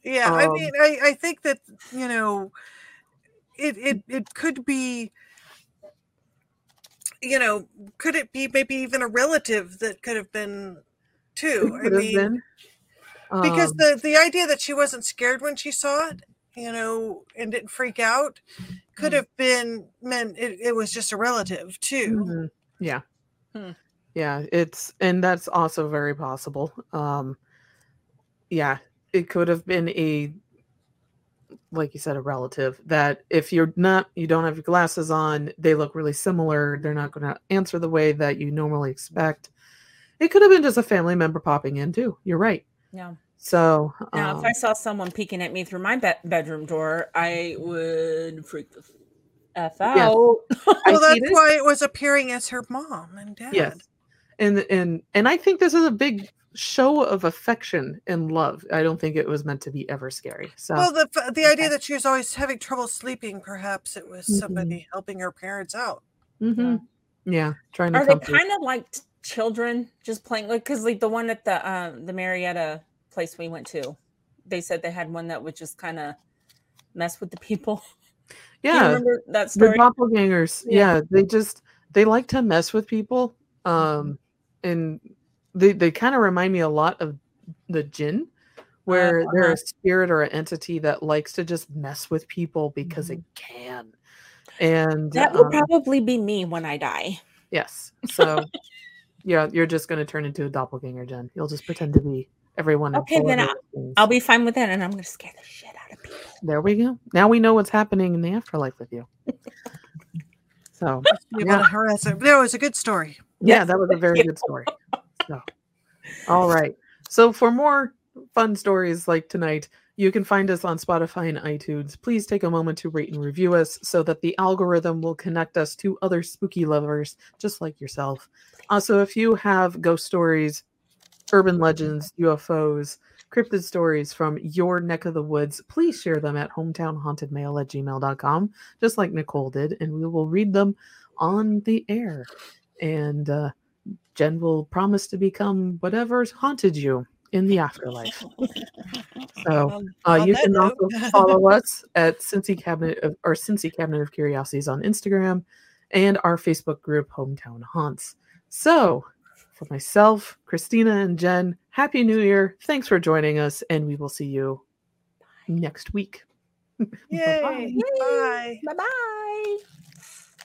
Yeah, I Um, mean, I, I think that you know, it it it could be, you know, could it be maybe even a relative that could have been too? I mean, been. because Um, the the idea that she wasn't scared when she saw it, you know, and didn't freak out, could Mm. have been meant it, it was just a relative too. Mhm. Yeah. Hmm. Yeah, it's and that's also very possible. Um yeah, it could have been a like you said a relative that if you're not you don't have your glasses on, they look really similar, they're not going to answer the way that you normally expect. It could have been just a family member popping in too. You're right. Yeah. So, Now, if um, I saw someone peeking at me through my be- bedroom door, I would freak the f out. Yes. I Well, that's why it was appearing as her mom and dad. Yes. And and and I think this is a big show of affection and love. I don't think it was meant to be ever scary. So Well, the the idea that she was always having trouble sleeping, perhaps it was somebody helping her parents out. mhm. yeah, trying to Are they kind of like children just playing? Like, because like the one at the um the Marietta place we went to, they said they had one that would just kind of mess with the people. Yeah, remember that the story? doppelgangers. Yeah. Yeah. they just they like to mess with people. Mm-hmm. Um, and they they kind of remind me a lot of the jinn, where they're uh-huh. a spirit or an entity that likes to just mess with people because it can. And Mm-hmm. that will um, probably be me when I die. Yes. So, yeah, you're just going to turn into a doppelganger, Jen. You'll just pretend to be everyone. Okay, then I'll- I'll be fine with that, and I'm going to scare the shit out of people. There we go. Now we know what's happening in the afterlife with you. So, You Yeah. want to harass her. No, it was a good story. yeah, Yes, that was a very good story. So, all right. So, for more fun stories like tonight, you can find us on Spotify and iTunes. Please take a moment to rate and review us so that the algorithm will connect us to other spooky lovers just like yourself. Also, if you have ghost stories, urban legends, UFOs, cryptid stories from your neck of the woods, please share them at hometownhauntedmail at gmail.com, just like Nicole did, and we will read them on the air. And uh, Jen will promise to become whatever's haunted you in the afterlife. So uh, you can note- also follow us at Cincy Cabinet of, or Cincy Cabinet of Curiosities on Instagram and our Facebook group Hometown Haunts. So for myself, Christina, and Jen, Happy New Year. Thanks for joining us, and we will see you next week. Yay. Bye. Bye bye.